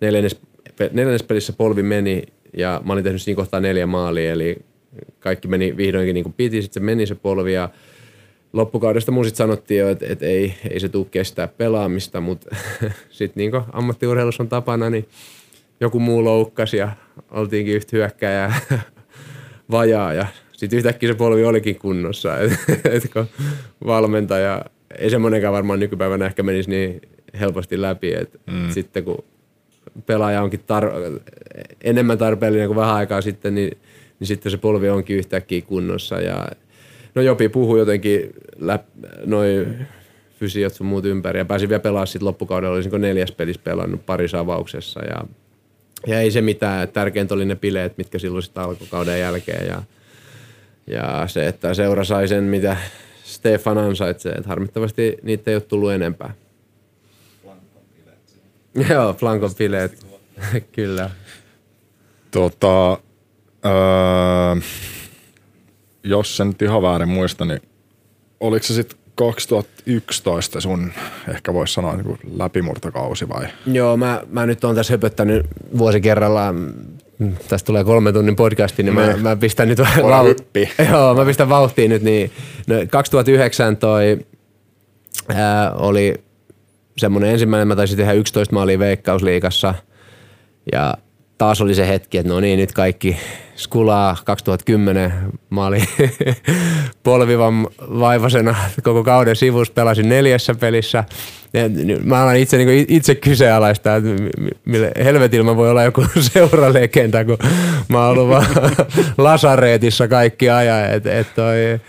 Neljännes, neljännes pelissä polvi meni ja mä olin tehnyt siinä kohtaa neljä maalia, eli kaikki meni vihdoinkin niin kuin piti, sitten se meni se polvi ja loppukaudesta mun sitten sanottiin jo, että, että ei, ei se tule kestää pelaamista, mutta sitten niin kuin ammattiurheilussa on tapana, niin joku muu loukkasi ja oltiinkin yhtä hyökkääjää vajaa ja sitten yhtäkkiä se polvi olikin kunnossa, että et kun valmentaja ei semmoinenkaan varmaan nykypäivänä ehkä menisi niin helposti läpi, että mm. sitten kun pelaaja onkin tar- enemmän tarpeellinen kuin vähän aikaa sitten, niin, niin sitten se polvi onkin yhtäkkiä kunnossa. Ja, no Jopi puhui jotenkin läp- noin fysiot sun muut ympäri ja pääsin vielä pelaamaan sitten loppukaudella, olisinko neljäs pelissä pelannut parissa avauksessa ja, ja ei se mitään, tärkeintä oli ne bileet, mitkä silloin sitten alkoi kauden jälkeen ja, ja se, että seura sai sen, mitä Stefan ansaitsee. Että harmittavasti niitä ei ole tullut enempää. Joo, flankon bileet. Kyllä. Tota, öö, jos sen nyt ihan väärin muista, niin oliko se sitten 2011 sun, ehkä voisi sanoa niin läpimurtokausi vai? Joo, mä, mä nyt oon tässä höpöttänyt vuosi kerrallaan tästä tulee kolme tunnin podcasti, niin mä, niin. mä pistän nyt vauhtiin. Joo, mä pistän vauhtiin nyt. Niin, no 2009 toi ää, oli semmoinen ensimmäinen, mä taisin tehdä 11 maalia Veikkausliikassa. Ja taas oli se hetki, että no niin, nyt kaikki skulaa 2010 maali polvivan vaivasena koko kauden sivussa, pelasin neljässä pelissä – ja mä alan itse, niin itse kyseenalaistaa, että mille helvetillä mä voi olla joku seuralegenda, kun mä oon ollut vaan lasareetissa kaikki ajan. Että et toi,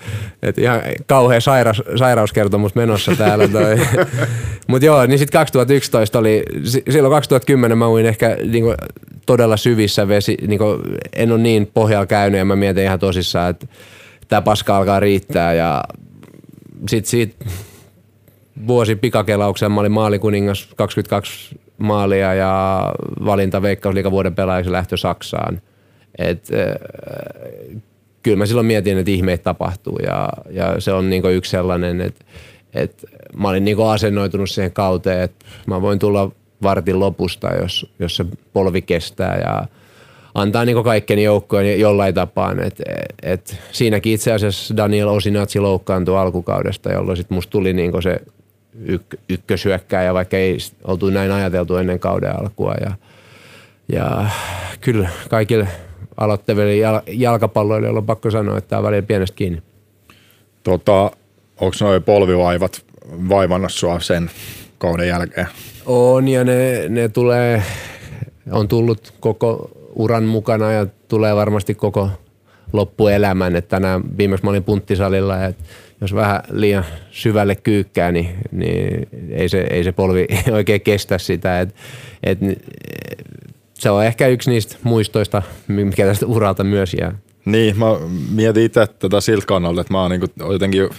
et ihan kauhea sairaus, sairauskertomus menossa täällä. Mutta joo, niin sitten 2011 oli, silloin 2010 mä uin ehkä niin kuin, todella syvissä vesi, niin kuin, en ole niin pohjalla käynyt ja mä mietin ihan tosissaan, että tämä paska alkaa riittää ja sitten siitä vuosi pikakelauksen. Mä olin maalikuningas 22 maalia ja valinta Veikkausliikan pelaajaksi lähtö Saksaan. Et, äh, kyllä mä silloin mietin, että ihmeet tapahtuu ja, ja se on niinku yksi sellainen, että et mä olin niinku asennoitunut siihen kauteen, että mä voin tulla vartin lopusta, jos, jos se polvi kestää ja antaa niinku kaikkeni joukkojen jollain tapaa. Et, et, siinäkin itse asiassa Daniel Osinatsi loukkaantui alkukaudesta, jolloin sit musta tuli niinku se yk- ykkösyökkääjä, vaikka ei oltu näin ajateltu ennen kauden alkua. Ja, ja kyllä kaikille aloittaville jal- jalkapalloille on pakko sanoa, että tämä on välillä pienestä kiinni. Tota, onko nuo polvivaivat vaivannut sua sen kauden jälkeen? On ja ne, ne tulee, on tullut koko uran mukana ja tulee varmasti koko loppuelämän. Että tänään viimeksi mä olin punttisalilla ja jos vähän liian syvälle kyykkää, niin, niin ei, se, ei se polvi oikein kestä sitä. Et, et, se on ehkä yksi niistä muistoista, mikä tästä uralta myös jää. Niin, mä mietin itse tätä siltä kannalta, että mä oon niin jotenkin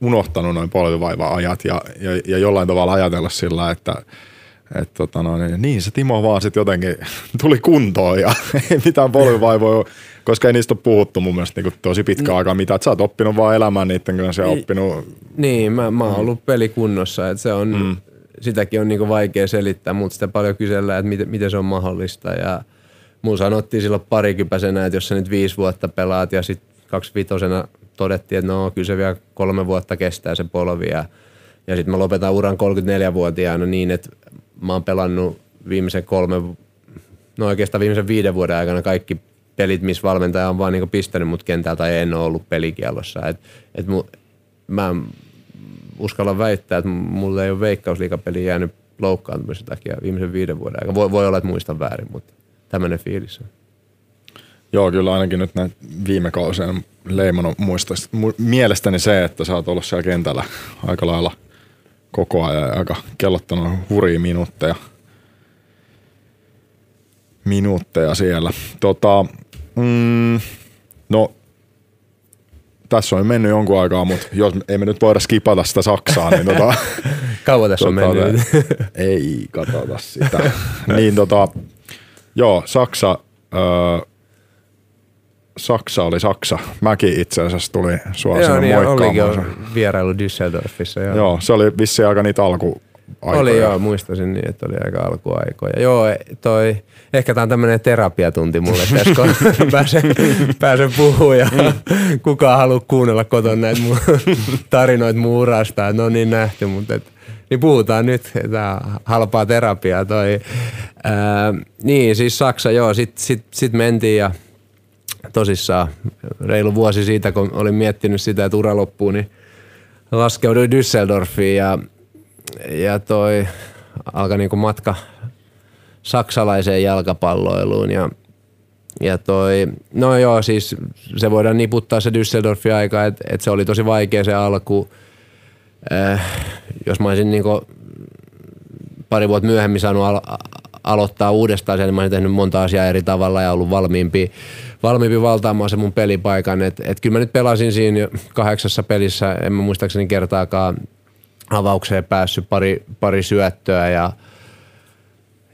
unohtanut noin polvivaiva-ajat ja, ja, ja jollain tavalla ajatella sillä, että et tota no, niin, se Timo vaan sitten jotenkin tuli kuntoon ja ei mitään polvivaivoja, koska ei niistä ole puhuttu mun mielestä niin tosi pitkä aikaa mitä, että sä oot oppinut vaan elämään niiden kanssa ja niin, oppinut. Niin, mä, mä oon mm. ollut pelikunnossa, että se on, mm. sitäkin on niin vaikea selittää, mutta sitä paljon kysellään, että miten, miten se on mahdollista ja mun sanottiin silloin parikypäisenä, että jos sä nyt viisi vuotta pelaat ja sitten kaksivitosena todettiin, että no kyllä se vielä kolme vuotta kestää se polvi ja, ja sitten mä lopetan uran 34-vuotiaana niin, että mä oon pelannut viimeisen kolme, no oikeastaan viimeisen viiden vuoden aikana kaikki pelit, missä valmentaja on vaan niinku pistänyt mut kentältä tai en ole ollut pelikielossa. Et, et mu, mä uskallan väittää, että mulla ei ole veikkausliikapeli jäänyt loukkaantumisen takia viimeisen viiden vuoden aikana. Voi, voi olla, että muistan väärin, mutta tämmöinen fiilis on. Joo, kyllä ainakin nyt näin viime kausien leimannut muista. Mielestäni se, että sä oot ollut siellä kentällä aika lailla koko ajan ja aika kellottanut huria minuutteja. Minuutteja siellä. Tota, mm, no, tässä on mennyt jonkun aikaa, mutta jos ei me nyt voida skipata sitä Saksaa, niin tota, Kauan tässä tota, on mennyt? ei katsota sitä. niin tota, joo, Saksa, öö, Saksa oli Saksa. Mäkin itse asiassa tuli sua joo, niin, moikkaamaan. vierailu Düsseldorfissa. Joo. joo, se oli vissi aika niitä alku Oli joo, muistasin niin, että oli aika alkuaikoja. Joo, toi, ehkä tämä on tämmöinen terapiatunti mulle tässä, kun pääsen, pääsen puhumaan ja mm. kukaan haluaa kuunnella kotona näitä mun tarinoita mun urasta. Ne on niin nähty, mutta et, niin puhutaan nyt. Tämä halpaa terapiaa toi. Ää, niin, siis Saksa, joo, sit, sit, sit mentiin ja – tosissaan reilu vuosi siitä, kun olin miettinyt sitä, että ura loppuu, niin laskeuduin Düsseldorfiin ja, ja toi alkoi niinku matka saksalaiseen jalkapalloiluun ja ja toi, no joo, siis se voidaan niputtaa se Düsseldorfin aika, että et se oli tosi vaikea se alku. Äh, jos mä olisin niinku pari vuotta myöhemmin saanut al- aloittaa uudestaan sen, niin mä olisin tehnyt monta asiaa eri tavalla ja ollut valmiimpi valmiimpi valtaamaan se mun pelipaikan. Et, et kyllä mä nyt pelasin siinä kahdeksassa pelissä, en mä muistaakseni kertaakaan avaukseen päässyt pari, pari syöttöä ja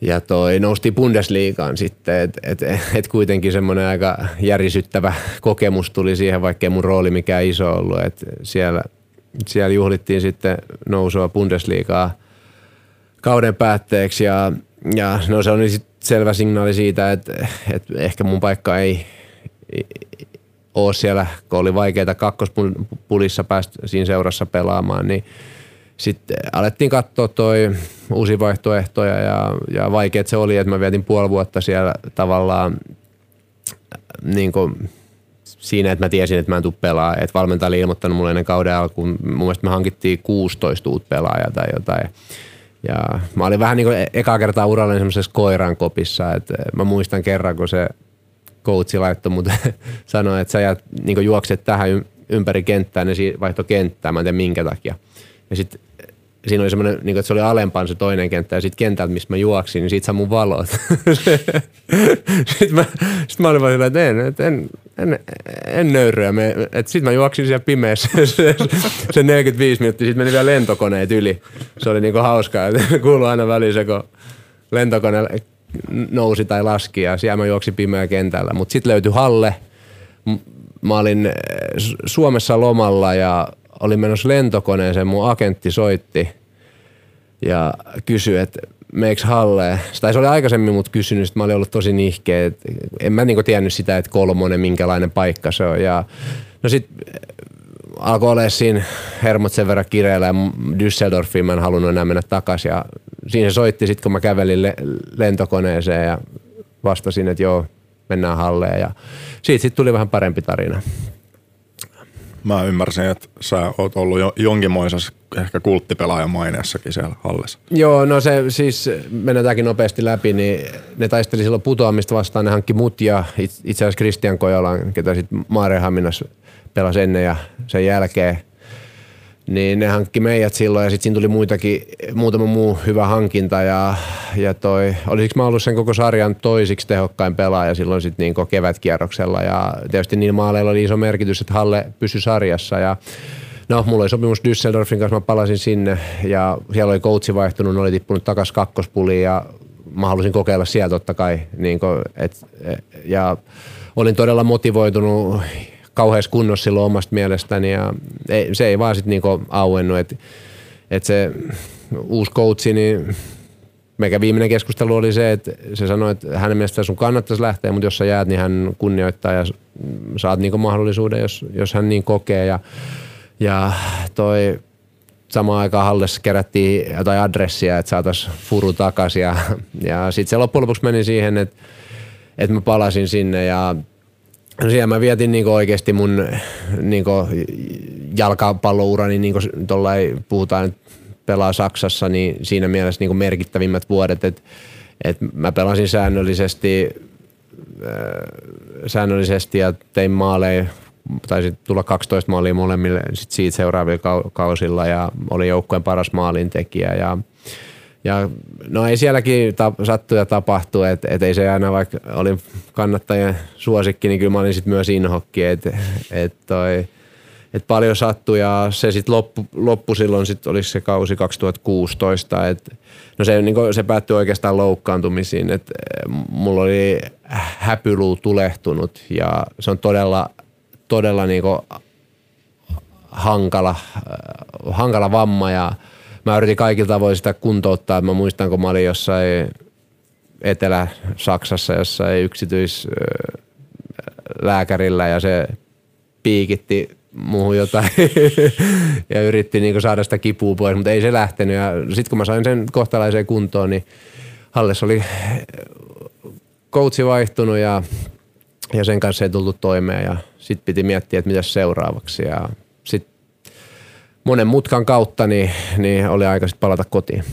ja toi nousti Bundesliigaan sitten, että et, et kuitenkin semmoinen aika järisyttävä kokemus tuli siihen, vaikkei mun rooli mikään iso ollut. Et siellä, siellä juhlittiin sitten nousua Bundesliigaa kauden päätteeksi ja, ja no se oli sitten selvä signaali siitä, että, että ehkä mun paikka ei, ole siellä, kun oli vaikeita kakkospulissa päästä siinä seurassa pelaamaan, niin sitten alettiin katsoa toi uusi vaihtoehtoja ja, ja vaikeet se oli, että mä vietin puoli vuotta siellä tavallaan niin kuin siinä, että mä tiesin, että mä en tule pelaa. Että valmentaja oli ilmoittanut mulle ennen kauden alkuun. Mun mielestä me hankittiin 16 uutta pelaajaa tai jotain. Ja mä olin vähän niin kuin eka kertaa urallinen semmoisessa koiran kopissa. Että mä muistan kerran, kun se coachi laittoi mutta sanoi, että sä jäät, niin juokset tähän ympäri kenttää, niin vaihto kenttää, mä en tiedä minkä takia. Ja sitten siinä oli semmoinen, niin että se oli alempaan se toinen kenttä ja sitten kentältä, missä mä juoksin, niin siitä saa mun valot. sitten mä, sit mä olin vaan että en, en, en, en nöyryä. Sitten mä juoksin siellä pimeässä se, se 45 minuuttia, sitten meni vielä lentokoneet yli. Se oli niinku hauskaa, että kuului aina väliin se, kun lentokone nousi tai laski ja siellä mä juoksin pimeä kentällä. Mutta sitten löytyi Halle. Mä olin eh, Suomessa lomalla ja olin menossa lentokoneeseen, mun agentti soitti ja kysyi, että meikö Halle? Tai se oli aikaisemmin mut kysynyt, että mä olin ollut tosi nihkeä. En mä niinku tiennyt sitä, että kolmonen, minkälainen paikka se on. Ja, no sit alkoi olla siinä hermot sen verran kireellä ja Düsseldorfiin mä en halunnut enää mennä takaisin. Ja siinä soitti sitten, kun mä kävelin le- lentokoneeseen ja vastasin, että joo, mennään halleen. Ja siitä sitten tuli vähän parempi tarina. Mä ymmärsin, että sä oot ollut jo jonkinmoisessa ehkä kulttipelaajan maineessakin siellä Hallessa. Joo, no se siis, mennäänkin nopeasti läpi, niin ne taisteli silloin putoamista vastaan, ne hankki mut ja itse asiassa Kristian Kojalan, ketä sitten Maarehaminas pelasi ennen ja sen jälkeen – niin ne hankki meidät silloin ja sitten siinä tuli muitakin, muutama muu hyvä hankinta ja, ja toi, olisiko mä ollut sen koko sarjan toisiksi tehokkain pelaaja silloin sitten niin kevätkierroksella ja tietysti niin maaleilla oli iso merkitys, että Halle pysyi sarjassa ja No, mulla oli sopimus Düsseldorfin kanssa, mä palasin sinne ja siellä oli coachi vaihtunut, ne oli tippunut takas kakkospuliin ja mä halusin kokeilla siellä totta kai. Niin kuin, et, ja olin todella motivoitunut kauheassa kunnossa silloin omasta mielestäni ja ei, se ei vaan sitten niinku auennut, että et se uusi coachi, niin meikä viimeinen keskustelu oli se, että se sanoi, että hänen mielestään sun kannattaisi lähteä, mutta jos sä jäät, niin hän kunnioittaa ja saat niinku mahdollisuuden, jos, jos hän niin kokee. Ja, ja toi samaan aikaan Hallessa kerättiin jotain adressia, että saataisiin furu takaisin. Ja, ja sitten se loppujen lopuksi meni siihen, että, että mä palasin sinne ja No siellä mä vietin niinku oikeasti mun niinku jalkapallourani, niinku puhutaan, että pelaa Saksassa, niin siinä mielessä niinku merkittävimmät vuodet, että et mä pelasin säännöllisesti, äh, säännöllisesti ja tein maaleja, taisi tulla 12 maalia molemmille sit siitä seuraavilla kausilla ja oli joukkueen paras maalintekijä ja ja no ei sielläkin ta- sattu ja tapahtu, että et ei se aina vaikka olin kannattajien suosikki, niin kyllä mä olin sitten myös inhokki, että et toi, et paljon sattui ja se sitten loppu, loppu silloin, sitten olisi se kausi 2016, että no se, niin se päättyi oikeastaan loukkaantumisiin, että mulla oli häpyluu tulehtunut ja se on todella, todella niin hankala, hankala vamma ja – mä yritin kaikilla tavoin sitä kuntouttaa. Mä muistan, kun mä olin jossain Etelä-Saksassa jossain yksityislääkärillä ja se piikitti muuhun jotain ja yritti niinku saada sitä kipua pois, mutta ei se lähtenyt. Ja sitten kun mä sain sen kohtalaiseen kuntoon, niin Halles oli coachi vaihtunut ja, ja sen kanssa ei tultu toimeen ja sitten piti miettiä, että mitä seuraavaksi. Ja monen mutkan kautta, niin, niin oli aika sitten palata kotiin.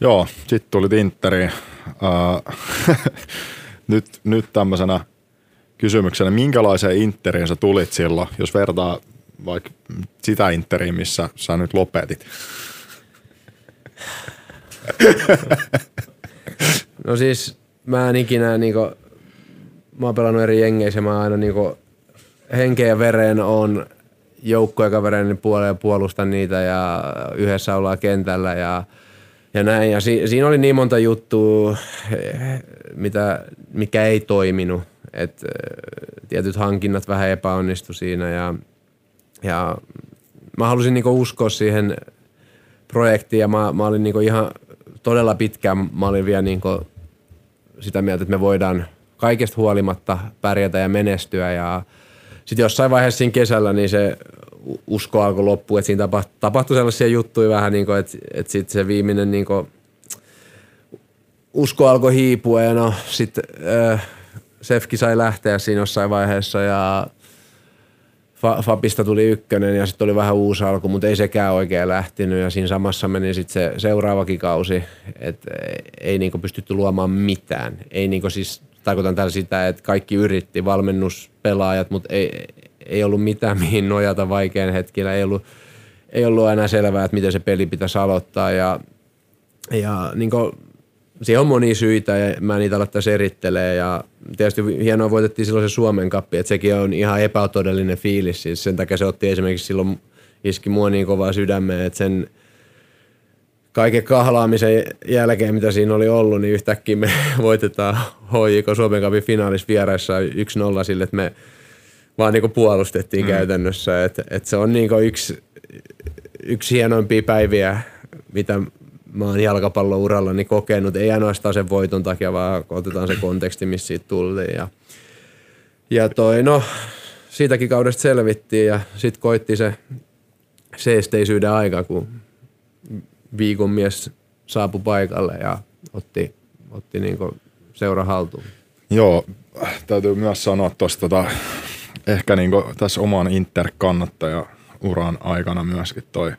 Joo, sitten tuli Interiin. Uh, nyt, nyt tämmöisenä kysymyksenä, minkälaiseen Interiin sä tulit silloin, jos vertaa vaikka sitä Interiin, missä sä nyt lopetit? no siis mä en ikinä niinku, mä oon pelannut eri jengeissä, mä aina niinku henkeä ja veren on joukkuekavereiden puolella ja puolustan niitä ja yhdessä ollaan kentällä ja, ja näin. Ja si, siinä oli niin monta juttua, mitä, mikä ei toiminut. Et, tietyt hankinnat vähän epäonnistu siinä ja, ja mä halusin niinku uskoa siihen projektiin ja mä, mä olin niinku ihan todella pitkään, mä olin vielä niinku sitä mieltä, että me voidaan kaikesta huolimatta pärjätä ja menestyä ja sitten jossain vaiheessa siinä kesällä niin se usko alkoi loppua, että siinä tapahtui, tapahtui sellaisia juttuja vähän niin kuin, että, että sitten se viimeinen niin kuin, usko alkoi hiipua ja no sitten äh, Sefki sai lähteä siinä jossain vaiheessa ja Fabista tuli ykkönen ja sitten oli vähän uusi alku, mutta ei sekään oikein lähtenyt ja siinä samassa meni sitten se seuraavakin kausi, että ei niinku pystytty luomaan mitään. Ei niinku siis, tarkoitan tällä sitä, että kaikki yritti, valmennuspelaajat, mutta ei, ei ollut mitään mihin nojata vaikean hetkellä, ei ollut, ei ollut aina selvää, että miten se peli pitäisi aloittaa. Ja, ja niin kuin, siihen on monia syitä ja mä niitä aloittaisi erittelee ja tietysti hienoa voitettiin silloin se Suomen kappi, että sekin on ihan epätodellinen fiilis, siis sen takia se otti esimerkiksi silloin iski mua niin kovaa sydämeen, että sen kaiken kahlaamisen jälkeen, mitä siinä oli ollut, niin yhtäkkiä me voitetaan HJK Suomen kapin finaalissa vieraissa 1-0 sille, että me vaan niin puolustettiin mm. käytännössä. Et, et se on niin yksi, yksi hienoimpia päiviä, mitä mä oon jalkapallourallani kokenut. Ei ainoastaan sen voiton takia, vaan otetaan se konteksti, missä siitä tuli. Ja, ja toi, no, siitäkin kaudesta selvittiin ja sitten koitti se seesteisyyden aika, kun viikon mies saapui paikalle ja otti, otti niin seura haltuun. Joo, täytyy myös sanoa tuosta tota, ehkä niin tässä oman Inter-kannattaja uran aikana myöskin toi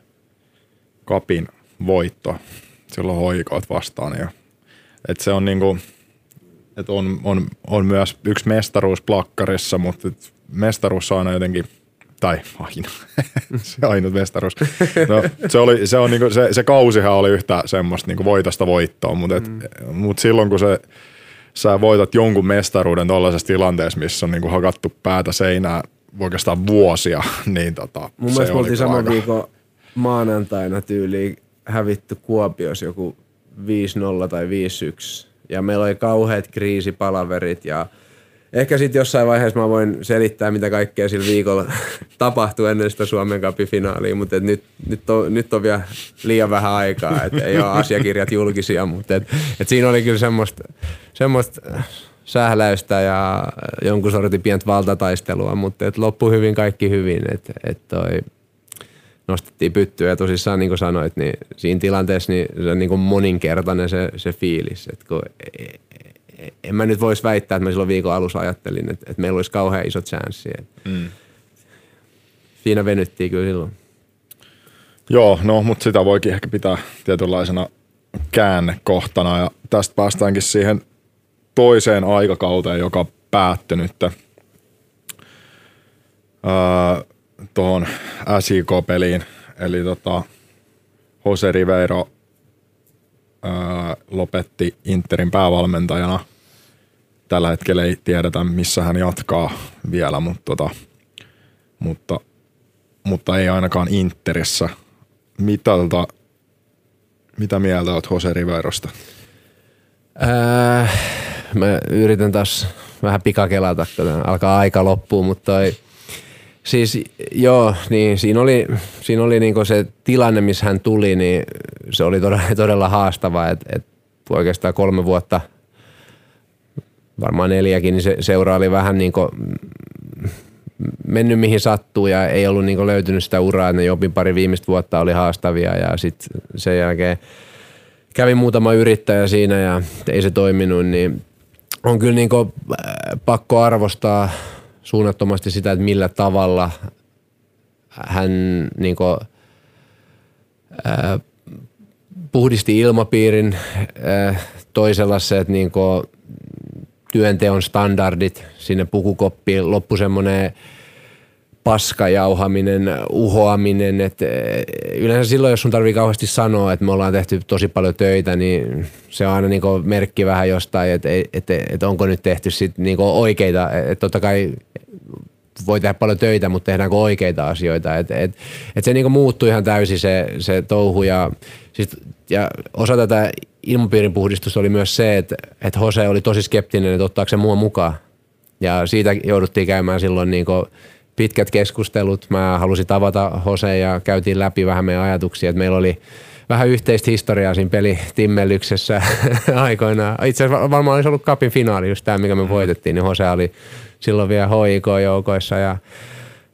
kapin voitto silloin hoikoot vastaan. Ja, et se on niinku, et on, on, on, myös yksi mestaruus plakkarissa, mutta mestaruus aina jotenkin tai aina, se ainut mestaruus. No, se, oli, se, on niinku, se, se, kausihan oli yhtä semmoista niinku voitosta voittoa, mutta et, mm. mut silloin kun se, sä voitat jonkun mestaruuden tuollaisessa tilanteessa, missä on niinku hakattu päätä seinää oikeastaan vuosia, niin tota, Mun mielestä me oltiin saman viikon maanantaina tyyliin hävitty Kuopios joku 5-0 tai 5-1. Ja meillä oli kauheat kriisipalaverit ja ehkä sitten jossain vaiheessa mä voin selittää, mitä kaikkea sillä viikolla tapahtui ennen sitä Suomen Cupin mutta nyt, nyt, on, nyt on vielä liian vähän aikaa, että ei ole asiakirjat julkisia, mutta et, et siinä oli kyllä semmoista, semmoista sähläystä ja jonkun sortin pientä valtataistelua, mutta et loppui hyvin kaikki hyvin, että et toi nostettiin pyttyä ja tosissaan niin kuin sanoit, niin siinä tilanteessa niin se on niin kuin moninkertainen se, se fiilis. Että kun, e, en mä nyt voisi väittää, että mä silloin viikon alussa ajattelin, että, että meillä olisi kauhean iso chanssi. Mm. Siinä venyttiin kyllä silloin. Joo, no mutta sitä voikin ehkä pitää tietynlaisena käännekohtana ja tästä päästäänkin siihen toiseen aikakauteen, joka päättyi nyt. Öö, tuohon SIK-peliin. Eli tota, Jose Ribeiro ää, lopetti Interin päävalmentajana. Tällä hetkellä ei tiedetä, missä hän jatkaa vielä, mutta, tota, mutta, mutta ei ainakaan Interissä. Mitä, mitä mieltä olet Jose Ribeirosta? Äh, mä yritän taas vähän pikakelata, kun alkaa aika loppua, mutta toi, Siis joo, niin siinä oli, siinä oli niinku se tilanne, missä hän tuli, niin se oli todella, todella haastava, että et oikeastaan kolme vuotta, varmaan neljäkin, niin se seura oli vähän niin kuin mennyt mihin sattuu ja ei ollut niin löytynyt sitä uraa, että ne jopin pari viimeistä vuotta oli haastavia ja sitten sen jälkeen kävi muutama yrittäjä siinä ja ei se toiminut, niin on kyllä niin pakko arvostaa – suunnattomasti sitä, että millä tavalla hän niin kuin, ää, puhdisti ilmapiirin, ää, toi sellaiset niin kuin, työnteon standardit sinne pukukoppiin, loppu semmoinen paskajauhaminen, uhoaminen. Et yleensä silloin, jos sun tarvii kauheasti sanoa, että me ollaan tehty tosi paljon töitä, niin se on aina niinku merkki vähän jostain, että et, et, et onko nyt tehty sit niinku oikeita. Et totta kai voi tehdä paljon töitä, mutta tehdäänkö oikeita asioita. Et, et, et se niinku muuttui ihan täysin se, se touhu ja, siis, ja osa tätä ilmapiirin puhdistusta oli myös se, että, että Jose oli tosi skeptinen, että ottaako se mua mukaan. Ja siitä jouduttiin käymään silloin niinku pitkät keskustelut. Mä halusin tavata Jose ja käytiin läpi vähän meidän ajatuksia, että meillä oli vähän yhteistä historiaa siinä pelitimmelyksessä aikoinaan. Itse asiassa varmaan olisi ollut kapin finaali, just tämä, mikä me voitettiin, niin Jose oli silloin vielä HIK-joukoissa ja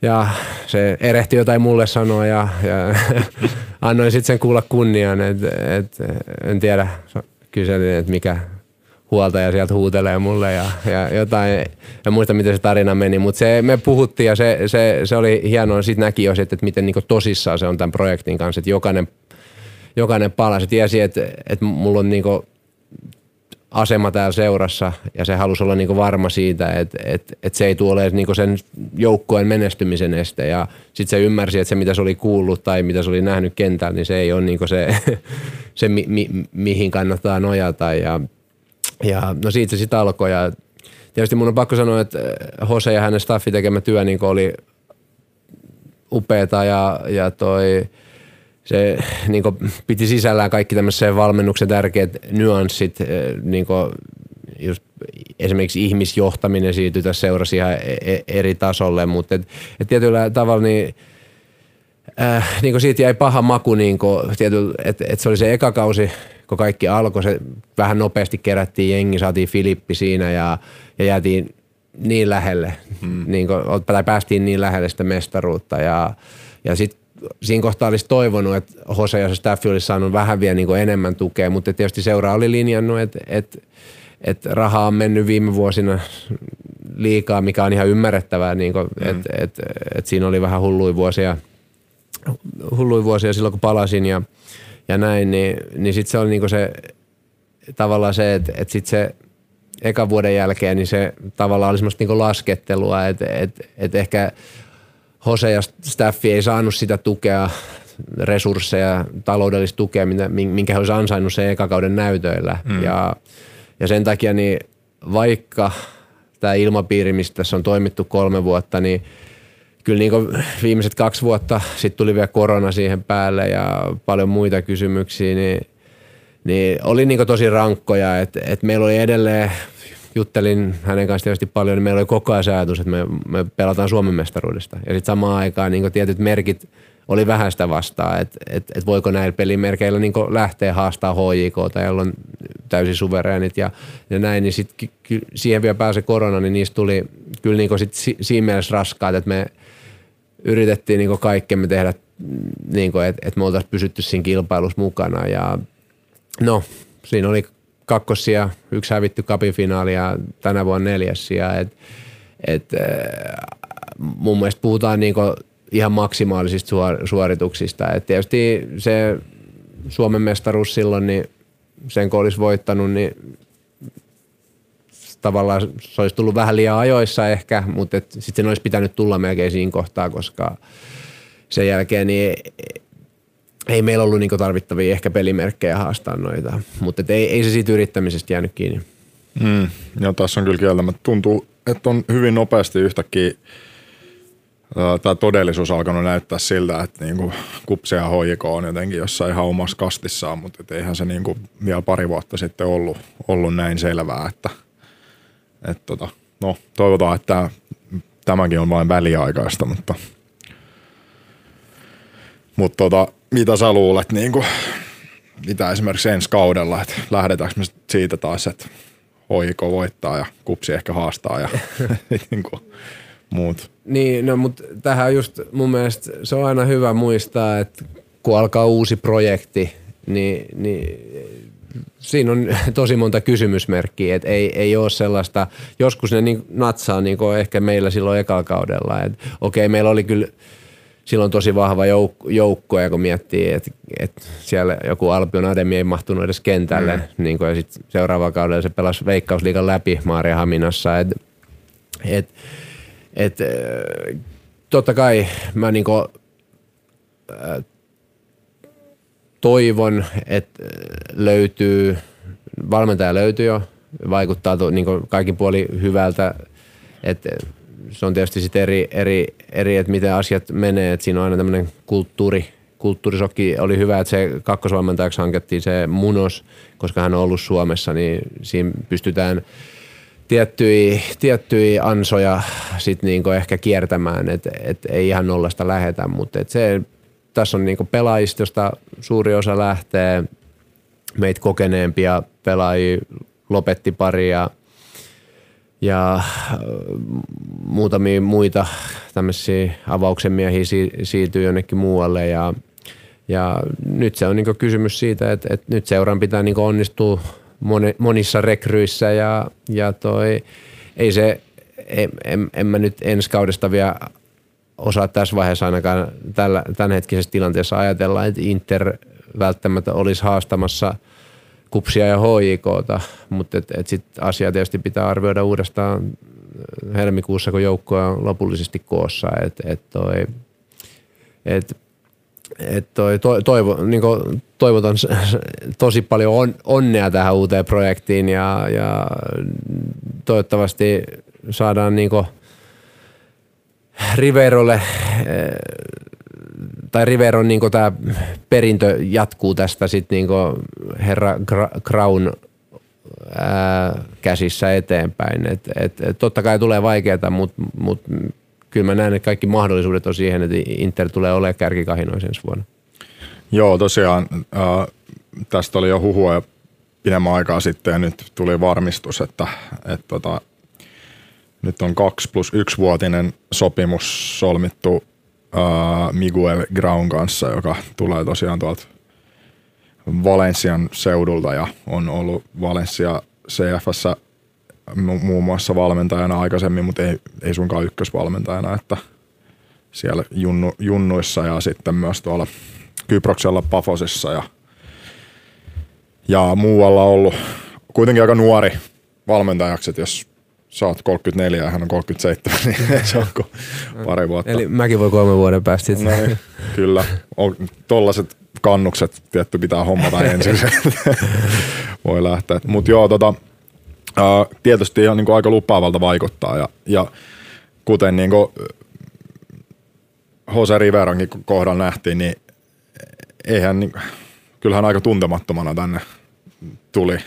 ja se erehti jotain mulle sanoa ja, ja annoin sitten sen kuulla kunnian, että et, en tiedä, kyselin, että mikä huoltaja sieltä huutelee mulle ja, ja jotain. En muista, miten se tarina meni, mutta se, me puhuttiin ja se, se, se oli hienoa. Sitten näki jo, että miten niin tosissaan se on tämän projektin kanssa, että jokainen, jokainen pala. Se tiesi, että, että mulla on niin asema täällä seurassa ja se halusi olla niinku varma siitä, että et, et se ei tule niinku sen joukkueen menestymisen este. Ja sitten se ymmärsi, että se mitä se oli kuullut tai mitä se oli nähnyt kentällä, niin se ei ole niinku se, se mi, mi, mihin kannattaa nojata. Ja ja no siitä se sitten alkoi ja tietysti mun on pakko sanoa, että Jose ja hänen staffi tekemä työ niin oli upeeta ja, ja toi, se niin piti sisällään kaikki tämmöisen valmennuksen tärkeät nyanssit, eh, niin just esimerkiksi ihmisjohtaminen siirtyi tässä seurasi ihan e-, e-, eri tasolle, mutta et, et tietyllä tavalla niin, äh, niin siitä jäi paha maku, niin että et se oli se eka kausi, kun kaikki alkoi, se vähän nopeasti kerättiin jengi, saatiin Filippi siinä ja, ja jäätiin niin lähelle, hmm. niin kuin, tai päästiin niin lähelle sitä mestaruutta ja, ja sitten siinä kohtaa olisi toivonut, että Jose ja staffi olisi saanut vähän vielä niin enemmän tukea, mutta tietysti seura oli linjannut, että, että, että rahaa on mennyt viime vuosina liikaa, mikä on ihan ymmärrettävää, niin mm. että et, et siinä oli vähän hulluja vuosia, hulluja vuosia silloin, kun palasin ja, ja näin, niin, niin sitten se oli niin se tavallaan se, että et sitten se ekan vuoden jälkeen, niin se tavallaan oli semmoista niin laskettelua, että et, et ehkä Hose ja staffi ei saanut sitä tukea resursseja, taloudellista tukea, minkä he olisi ansainnut sen ekakauden näytöillä. Mm. Ja, ja sen takia niin vaikka tämä ilmapiiri, mistä tässä on toimittu kolme vuotta, niin kyllä niin viimeiset kaksi vuotta, sitten tuli vielä korona siihen päälle ja paljon muita kysymyksiä, niin, niin oli niin tosi rankkoja, että, että meillä oli edelleen, juttelin hänen kanssaan tietysti paljon, niin meillä oli koko ajan ajatus, että me, me pelataan Suomen mestaruudesta. Ja sitten samaan aikaan niin tietyt merkit – oli vähän sitä vastaa, että et, et voiko näillä pelimerkeillä niin lähteä haastaa HJK tai on täysin suvereenit ja, ja näin, niin sitten siihen vielä pääsi korona, niin niistä tuli kyllä niin sit si, siinä mielessä raskaat, että me yritettiin niin kaikkemme tehdä, niin että et me oltaisiin pysytty siinä kilpailussa mukana ja no siinä oli kakkosia, yksi hävitty kapifinaali ja tänä vuonna neljäs ja et, et, mun mielestä puhutaan niin ihan maksimaalisista suorituksista. Et tietysti se Suomen mestaruus silloin, niin sen kun olisi voittanut, niin tavallaan se olisi tullut vähän liian ajoissa ehkä, mutta sitten olisi pitänyt tulla melkein siinä kohtaa, koska sen jälkeen niin ei meillä ollut niinku tarvittavia ehkä pelimerkkejä haastaa noita, mutta ei, ei se siitä yrittämisestä jäänyt kiinni. Mm, ja tässä on kyllä kieltämättä. Tuntuu, että on hyvin nopeasti yhtäkkiä tämä todellisuus alkanut näyttää siltä, että niinku kupse ja hoiko on jotenkin jossain ihan omassa kastissaan, mutta et eihän se niinku vielä pari vuotta sitten ollut, ollut näin selvää, että et tota, no, toivotaan, että tämäkin on vain väliaikaista, mutta, mutta tota, mitä sä luulet, niinku, mitä esimerkiksi ensi kaudella, että lähdetäänkö me siitä taas, että hoiko voittaa ja kupsi ehkä haastaa ja niinku, muut. Niin, no mutta tähän just mun mielestä se on aina hyvä muistaa, että kun alkaa uusi projekti, niin, niin siinä on tosi monta kysymysmerkkiä, että ei, ei ole sellaista, joskus ne niin natsaa niin kuin ehkä meillä silloin ekalla kaudella, että okei meillä oli kyllä silloin tosi vahva jouk- joukko, ja kun miettii, että, että siellä joku Alpion Ademi ei mahtunut edes kentälle, mm. niin kuin, ja sitten seuraavalla kaudella se pelasi Veikkausliikan läpi Maaria Haminassa, että et, et, totta kai mä niinku, äh, toivon, että löytyy, valmentaja löytyy jo, vaikuttaa to, niin kaikin puoli hyvältä, että se on tietysti sitten eri, eri, eri, että miten asiat menee, että siinä on aina tämmöinen kulttuuri, kulttuurisokki oli hyvä, että se kakkosvalmentajaksi hankettiin se Munos, koska hän on ollut Suomessa, niin siinä pystytään – tiettyjä, tiettyjä ansoja sit niinku ehkä kiertämään, että et ei ihan nollasta lähetä, mutta et se, tässä on niinku pelaajista, josta suuri osa lähtee, meitä kokeneempia pelaajia lopetti pari ja, ja äh, muutamia muita tämmöisiä avauksen miehiä siirtyy jonnekin muualle ja, ja nyt se on niinku kysymys siitä, että, että nyt seuran pitää niinku onnistua monissa rekryissä ja, ja toi, ei se, en, en, en mä nyt ensi kaudesta vielä osaa tässä vaiheessa ainakaan tällä, tämänhetkisessä tilanteessa ajatella, että Inter välttämättä olisi haastamassa kupsia ja HJKta, mutta et, et sit asia tietysti pitää arvioida uudestaan helmikuussa, kun joukko on lopullisesti koossa. Et, et toi, et et toi, to, toivo, niin toivotan tosi paljon on, onnea tähän uuteen projektiin ja, ja toivottavasti saadaan niin Riverolle eh, tai Riveron niin tämä perintö jatkuu tästä sitten niin herra Crown ää, käsissä eteenpäin. Et, et, et totta kai tulee vaikeaa, mutta mut kyllä mä näen, että kaikki mahdollisuudet on siihen, että Inter tulee olemaan kärkikahinoissa ensi vuonna. Joo, tosiaan äh, tästä oli jo huhua pidemmän aikaa sitten ja nyt tuli varmistus, että, että tota, nyt on kaksi plus yksi vuotinen sopimus solmittu äh, Miguel Graun kanssa, joka tulee tosiaan tuolta Valensian seudulta ja on ollut Valencia mu- muun muassa valmentajana aikaisemmin, mutta ei, ei suinkaan ykkösvalmentajana, että siellä junnu, junnuissa ja sitten myös tuolla Kyproksella Pafosissa ja, ja muualla ollut kuitenkin aika nuori valmentajaksi, jos sä oot 34 ja hän on 37, niin se on pari vuotta. Eli mäkin voi kolme vuoden päästä sitten. No niin, kyllä. Tollaset kannukset tietty pitää hommata ensin. voi lähteä. Mutta joo, tota, ää, tietysti ihan niinku aika lupaavalta vaikuttaa. Ja, ja kuten niinku Jose Riverankin kohdalla nähtiin, niin eihän, niin, kyllähän aika tuntemattomana tänne tuli.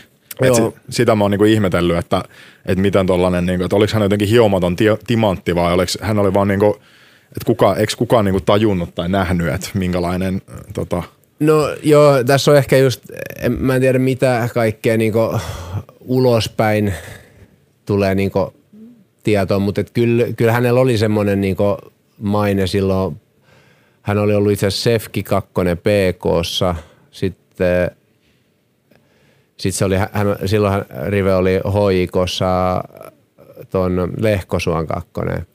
Et si, sitä mä oon niinku ihmetellyt, että, että miten tollanen, niinku, että oliko hän jotenkin hiomaton ti, timantti vai oliko, hän oli vaan niinku, että kuka, eikö kukaan niinku tajunnut tai nähnyt, että minkälainen tota, No joo, tässä on ehkä just, en, mä en tiedä mitä kaikkea niinku ulospäin tulee niinku tietoa, mutta et kyllä, kyllä hänellä oli semmoinen niinku maine silloin, hän oli ollut itse asiassa Sefki 2 PKssa, sitten sit se oli, hän, silloin Rive oli hoikossa ton Lehkosuon kakkonen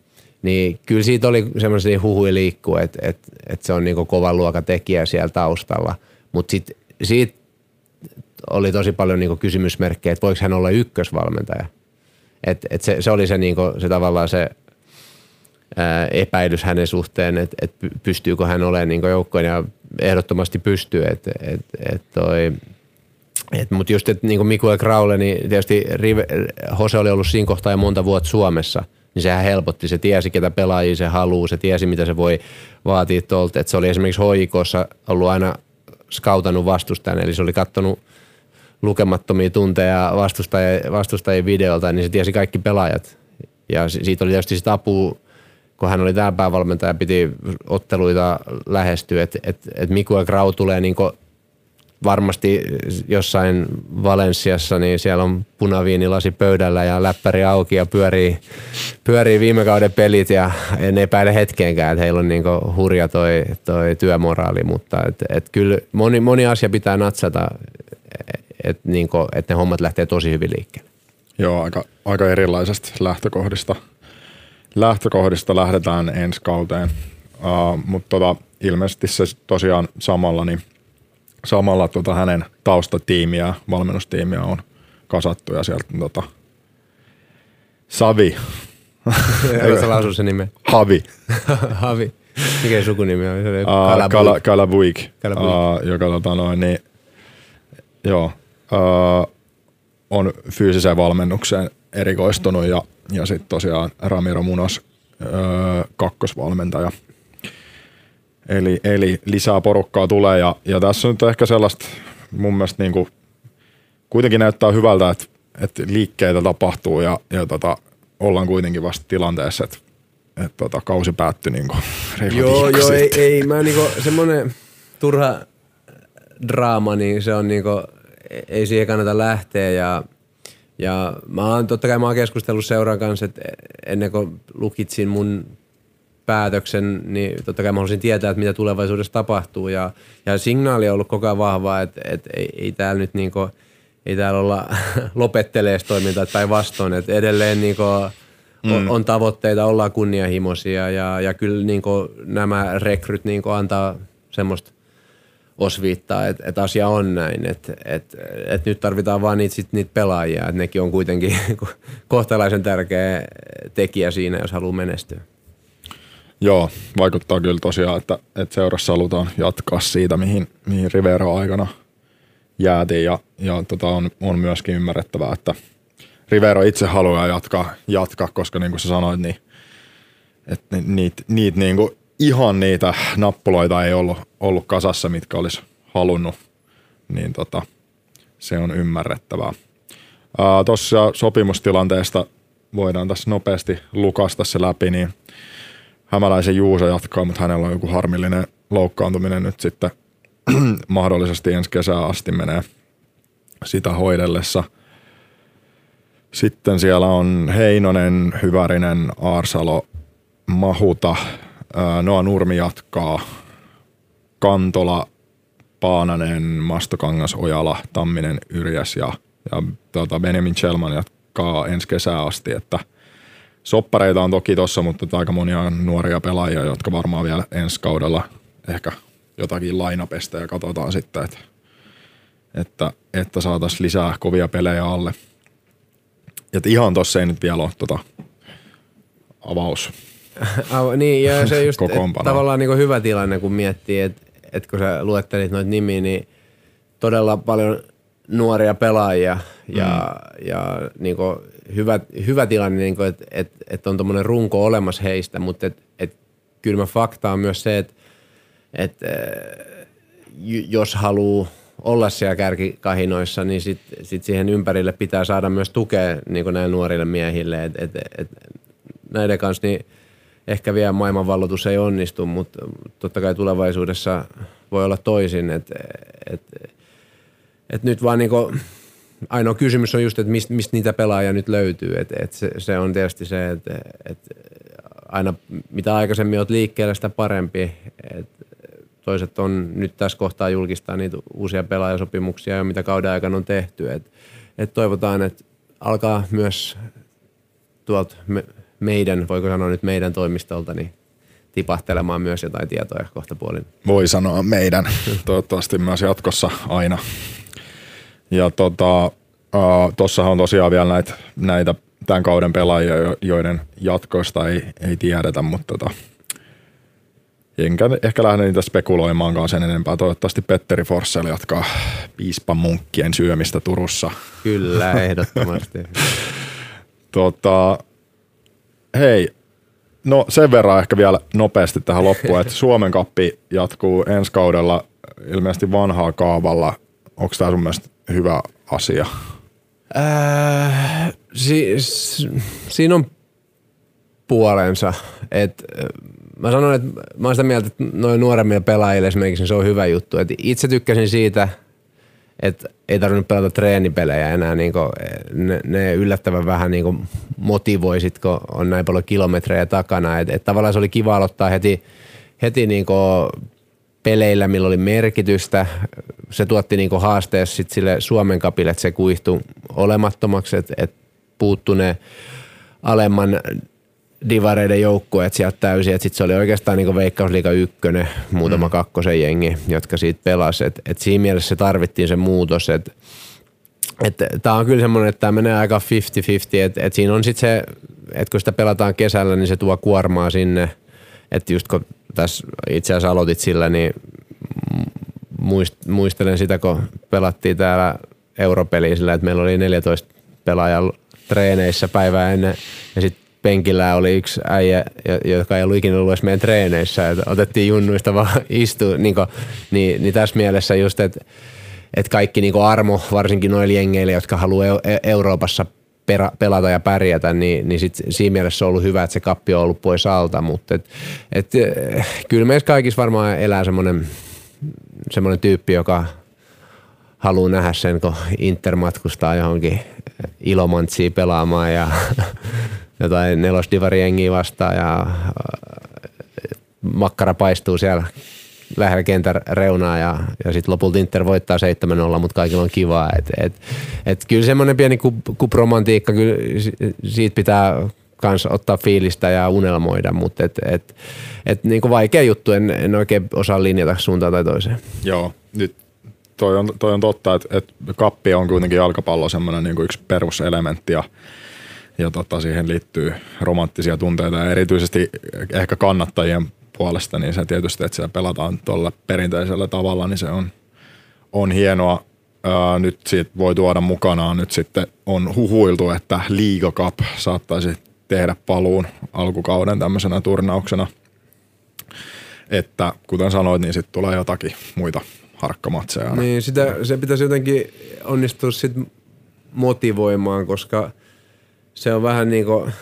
niin kyllä siitä oli semmoisia huhuja liikkuu, että, että, että se on niin kovan luokan tekijä siellä taustalla. Mutta sitten siitä oli tosi paljon niin kysymysmerkkejä, että voiko hän olla ykkösvalmentaja. Et, et se, se oli se, niin se tavallaan se ää, epäilys hänen suhteen, että et pystyykö hän olemaan niin joukkojen ja ehdottomasti pystyy. Et, et, et toi, et, Mutta just, että niin Mikuel Kraule, niin tietysti Rive, Hose oli ollut siinä kohtaa jo monta vuotta Suomessa – niin sehän helpotti. Se tiesi, ketä pelaajia se haluaa, se tiesi, mitä se voi vaatia tuolta. Että se oli esimerkiksi hoikossa ollut aina skautannut vastustajan, eli se oli katsonut lukemattomia tunteja vastustajien, vastustajien videolta, niin se tiesi kaikki pelaajat. Ja siitä oli tietysti sitä apua, kun hän oli tämä päävalmentaja, piti otteluita lähestyä, että et, et Mikuel Grau tulee niin varmasti jossain Valensiassa, niin siellä on punaviinilasi pöydällä ja läppäri auki ja pyörii, pyörii viime kauden pelit ja en epäile hetkeenkään, että heillä on niin hurja toi, toi työmoraali, mutta et, et kyllä moni, moni asia pitää natsata, että niin et ne hommat lähtee tosi hyvin liikkeelle. Joo, aika, aika erilaisesta lähtökohdista. Lähtökohdista lähdetään ensi kauteen, uh, mutta tota, ilmeisesti se tosiaan samalla, niin samalla tota hänen taustatiimiä, valmennustiimiä on kasattu ja sieltä tota, Savi. Eikö sä lausu sen nimen? Havi. Havi. Mikä sukunimi on? Uh, Kala, Kalabuik, uh, joka tota noin, niin, joo, uh, on fyysiseen valmennukseen erikoistunut ja, ja sitten tosiaan Ramiro Munos, uh, kakkosvalmentaja – Eli, eli lisää porukkaa tulee ja, ja tässä on nyt ehkä sellaista mun mielestä niin kuin, kuitenkin näyttää hyvältä, että, että liikkeitä tapahtuu ja, ja tota, ollaan kuitenkin vasta tilanteessa, että, että tota, kausi päättyi niin kuin Joo, joo ei, ei, mä niin kuin, semmoinen turha draama, niin se on niin kuin, ei siihen kannata lähteä ja ja mä oon, totta kai mä oon keskustellut seuran kanssa, että ennen kuin lukitsin mun päätöksen, niin totta kai mä haluaisin tietää, että mitä tulevaisuudessa tapahtuu. Ja, ja signaali on ollut koko ajan vahva, että, että ei, ei täällä nyt niinku, ei täällä olla lopettelee toimintaa päinvastoin, että edelleen niinku mm. on, on, tavoitteita, ollaan kunnianhimoisia ja, ja kyllä niinku nämä rekryt niinku antaa semmoista osviittaa, että, että asia on näin, että, että, että nyt tarvitaan vaan niitä, sit, niitä pelaajia, että nekin on kuitenkin kohtalaisen tärkeä tekijä siinä, jos haluaa menestyä. Joo, vaikuttaa kyllä tosiaan, että, että seurassa halutaan jatkaa siitä, mihin, mihin Rivero aikana jäätiin ja, ja tota on, on myöskin ymmärrettävää, että Rivero itse haluaa jatkaa, jatkaa koska niin kuin sä sanoit, niin että niitä niit, niin kuin, ihan niitä nappuloita ei ollut, ollut kasassa, mitkä olisi halunnut, niin tota, se on ymmärrettävää. Tuossa sopimustilanteesta voidaan tässä nopeasti lukasta se läpi, niin Hämäläisen Juuso jatkaa, mutta hänellä on joku harmillinen loukkaantuminen nyt sitten mahdollisesti ensi kesää asti menee sitä hoidellessa. Sitten siellä on Heinonen, Hyvärinen, Aarsalo, Mahuta, Noa Nurmi jatkaa, Kantola, Paananen, Mastokangas, Ojala, Tamminen, Yrjäs ja, ja tuota Benjamin Chelman jatkaa ensi kesää asti, että soppareita on toki tuossa, mutta aika monia nuoria pelaajia, jotka varmaan vielä ensi kaudella ehkä jotakin lainapestä ja katsotaan sitten, että, että, että saataisiin lisää kovia pelejä alle. Et ihan tossa ei nyt vielä ole tota avaus. niin, ja se just et, tavallaan niin hyvä tilanne, kun miettii, että et kun sä luettelit noita nimiä, niin todella paljon nuoria pelaajia ja, mm. ja niin hyvä, hyvä tilanne, niin että et, et on tuommoinen runko olemassa heistä, mutta et, et, kyllä fakta on myös se, että et, jos haluaa olla siellä kärkikahinoissa, niin sit, sit siihen ympärille pitää saada myös tukea niin näille nuorille miehille. Et, et, et, näiden kanssa niin ehkä vielä maailmanvalloitus ei onnistu, mutta totta kai tulevaisuudessa voi olla toisin. Et, et, et nyt vaan niin kuin, ainoa kysymys on just, että mistä mist niitä pelaajia nyt löytyy. Et, et se, se on tietysti se, että et aina mitä aikaisemmin olet liikkeellä, sitä parempi. Et toiset on nyt tässä kohtaa julkistaa niitä uusia pelaajasopimuksia, mitä kauden aikana on tehty. Et, et toivotaan, että alkaa myös tuolta me, meidän, voiko sanoa nyt meidän toimistolta, niin tipahtelemaan myös jotain tietoja kohta puolin. Voi sanoa meidän, toivottavasti myös jatkossa aina. Ja tota, tuossahan on tosiaan vielä näitä, näitä tämän kauden pelaajia, joiden jatkoista ei, ei tiedetä, mutta tota, enkä ehkä lähde niitä spekuloimaankaan sen enempää. Toivottavasti Petteri Forssell jatkaa piispan munkkien syömistä Turussa. Kyllä, ehdottomasti. tota, hei, no sen verran ehkä vielä nopeasti tähän loppuun, että Suomen kappi jatkuu ensi kaudella ilmeisesti vanhaa kaavalla. Onko tämä sun mielestä hyvä asia? Äh, siis, siinä on puolensa. Et, mä sanon, että mä oon sitä mieltä, että noin nuoremmille pelaajille esimerkiksi se on hyvä juttu. Et itse tykkäsin siitä, että ei tarvinnut pelata treenipelejä enää. Niin kuin, ne, ne, yllättävän vähän niin kuin motivoi kun on näin paljon kilometrejä takana. Et, et tavallaan se oli kiva aloittaa heti, heti niin kuin peleillä, millä oli merkitystä. Se tuotti niin haasteessa sit sille Suomen kapille, että se kuihtui olemattomaksi, että et puuttu ne alemman divareiden joukkueet sieltä täysin. Sitten se oli oikeastaan niin Veikkausliiga ykkönen, muutama mm. kakkosen jengi, jotka siitä pelasi. Et, et siinä mielessä se tarvittiin se muutos, että Tämä on kyllä semmoinen, että tämä menee aika 50-50, että et siinä on sitten se, että kun sitä pelataan kesällä, niin se tuo kuormaa sinne. Että just kun tässä itse asiassa aloitit sillä, niin muist, muistelen sitä, kun pelattiin täällä europeliä sillä, että meillä oli 14 pelaajaa treeneissä päivää ennen ja sitten penkillä oli yksi äijä, joka ei ollut ikinä ollut edes meidän treeneissä. Että otettiin junnuista vaan istu, niin, niin, niin tässä mielessä just, että että kaikki niin armo, varsinkin noille jengeille, jotka haluaa e-, Euroopassa perä, pelata ja pärjätä, niin, niin sit siinä mielessä on ollut hyvä, että se kappi on ollut pois alta, mutta et, et, eh, kyllä meissä kaikissa varmaan elää semmoinen semmoinen tyyppi, joka haluaa nähdä sen, kun Inter matkustaa johonkin Ilomantsiin pelaamaan ja jotain nelosdivariengiä vastaan ja eh, makkara paistuu siellä lähellä kentän reunaa ja, ja sitten lopulta Inter voittaa 7-0, mutta kaikilla on kivaa. Et, et, et kyllä semmoinen pieni kupromantiikka, kyllä siitä pitää kans ottaa fiilistä ja unelmoida, mutta et, et, et niinku vaikea juttu, en, en oikein osaa linjata suuntaan tai toiseen. Joo, nyt toi on, toi on totta, että, että kappi on kuitenkin jalkapallo semmoinen niin yksi peruselementti ja, ja tota, siihen liittyy romanttisia tunteita ja erityisesti ehkä kannattajien puolesta, niin se tietysti, että siellä pelataan tuolla perinteisellä tavalla, niin se on, on hienoa. Ää, nyt siitä voi tuoda mukanaan, nyt sitten on huhuiltu, että Liiga Cup saattaisi tehdä paluun alkukauden tämmöisenä turnauksena. Että kuten sanoit, niin sitten tulee jotakin muita harkkamatseja. Niin, sitä, se pitäisi jotenkin onnistua sitten motivoimaan, koska se on vähän niin kuin,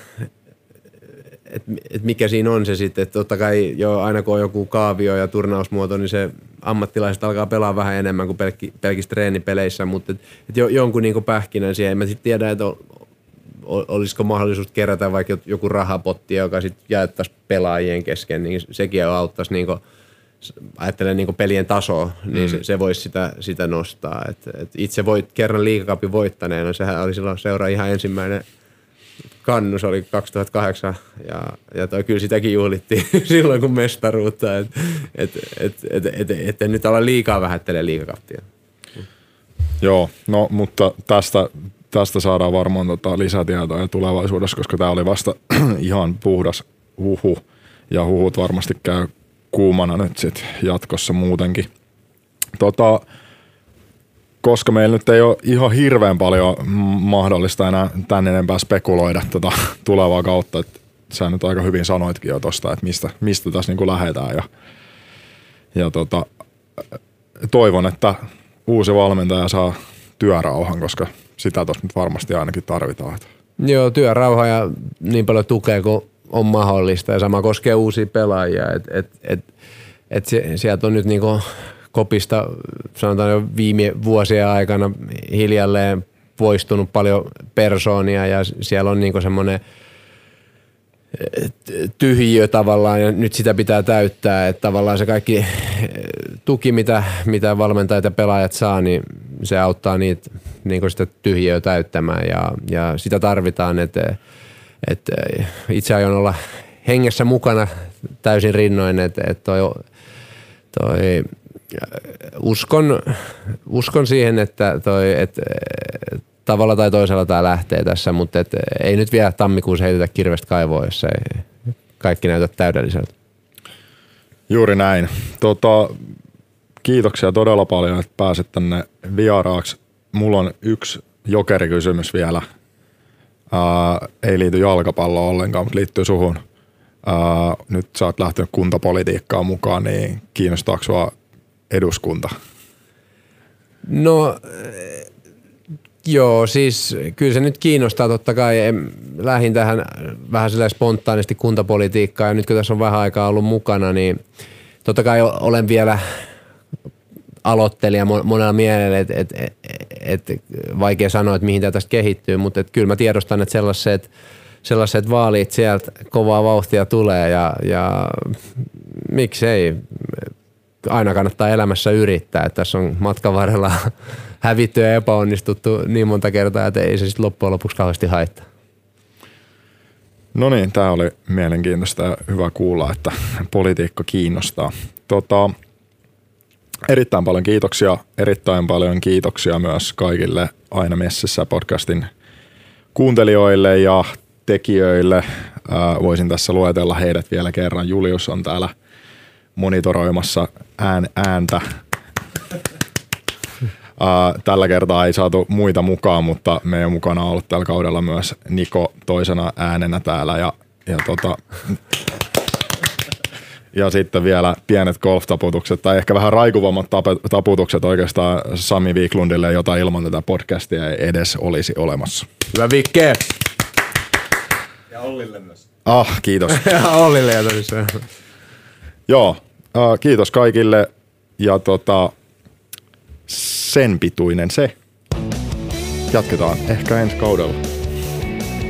että et mikä siinä on se sitten, että totta kai jo aina kun on joku kaavio ja turnausmuoto, niin se ammattilaiset alkaa pelaa vähän enemmän kuin pelkki, pelkissä treenipeleissä, mutta et, et jo, jonkun niin pähkinän siihen, en mä sitten tiedä, että olisiko mahdollisuus kerätä vaikka joku rahapotti, joka sitten jaettaisiin pelaajien kesken, niin sekin auttaisi niin ajattelen niin pelien tasoa, niin mm. se, se voisi sitä, sitä nostaa. Et, et itse voit kerran liikakapin voittaneena, sehän oli silloin seura ihan ensimmäinen kannus oli 2008 ja, ja toi, kyllä sitäkin juhlittiin silloin kun mestaruutta, että et, et, et, et, et, et nyt ala liikaa vähättelee liikakappia. Joo, no mutta tästä, tästä saadaan varmaan tota lisätietoja tulevaisuudessa, koska tämä oli vasta ihan puhdas huhu ja huhut varmasti käy kuumana nyt sit jatkossa muutenkin. Tota, koska meillä nyt ei ole ihan hirveän paljon mahdollista enää tän enempää spekuloida tota tulevaa kautta, että sä nyt aika hyvin sanoitkin jo tosta, että mistä, mistä tässä niinku lähdetään ja, ja tota, toivon, että uusi valmentaja saa työrauhan, koska sitä tuossa nyt varmasti ainakin tarvitaan. Joo, työrauha ja niin paljon tukea kuin on mahdollista ja sama koskee uusia pelaajia. Et, et, et, et se, sieltä on nyt niinku kopista sanotaan jo viime vuosien aikana hiljalleen poistunut paljon persoonia ja siellä on niinku semmoinen tyhjiö tavallaan ja nyt sitä pitää täyttää, että tavallaan se kaikki tuki, mitä, mitä valmentajat ja pelaajat saa, niin se auttaa niitä niin sitä tyhjiöä täyttämään ja, ja sitä tarvitaan, että, että itse aion olla hengessä mukana täysin rinnoin, että, että toi, toi uskon, uskon siihen, että, toi, että tavalla tai toisella tämä lähtee tässä, mutta et ei nyt vielä tammikuussa heitetä kirvestä kaivoa, jos ei kaikki näytä täydelliseltä. Juuri näin. Tota, kiitoksia todella paljon, että pääsit tänne vieraaksi. Mulla on yksi jokerikysymys vielä. Ää, ei liity jalkapalloon ollenkaan, mutta liittyy suhun. Ää, nyt sä oot lähtenyt kuntapolitiikkaan mukaan, niin kiinnostaako sua eduskunta? No Joo, siis kyllä se nyt kiinnostaa totta kai. Lähin tähän vähän silleen spontaanisti kuntapolitiikkaan ja nyt kun tässä on vähän aikaa ollut mukana, niin totta kai olen vielä aloittelija monella mielellä, että et, et, et, vaikea sanoa, että mihin tämä tästä kehittyy, mutta et kyllä mä tiedostan, että sellaiset, sellaiset vaalit sieltä kovaa vauhtia tulee ja, ja miksei, aina kannattaa elämässä yrittää, että tässä on matkan varrella hävitty ja epäonnistuttu niin monta kertaa, että ei se sitten loppujen lopuksi kauheasti haittaa. No niin, tämä oli mielenkiintoista ja hyvä kuulla, että politiikka kiinnostaa. Tota, erittäin paljon kiitoksia, erittäin paljon kiitoksia myös kaikille Aina Messissä podcastin kuuntelijoille ja tekijöille. Ää, voisin tässä luetella heidät vielä kerran. Julius on täällä monitoroimassa ään, ääntä Uh, tällä kertaa ei saatu muita mukaan, mutta meidän mukana on ollut tällä kaudella myös Niko toisena äänenä täällä ja, ja, tota, ja sitten vielä pienet golf-taputukset tai ehkä vähän raikuvammat taputukset oikeastaan Sami Wiklundille, jota ilman tätä podcastia ei edes olisi olemassa. Hyvä Vikke! Ja Ollille myös. Ah, kiitos. ja Ollille ja. Joo, uh, kiitos kaikille ja tota, sen pituinen se. Jatketaan ehkä ensi kaudella.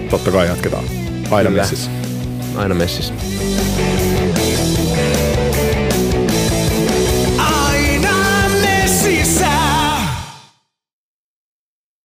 Totta kai jatketaan. Aina Kyllä. messissä. Aina messissä.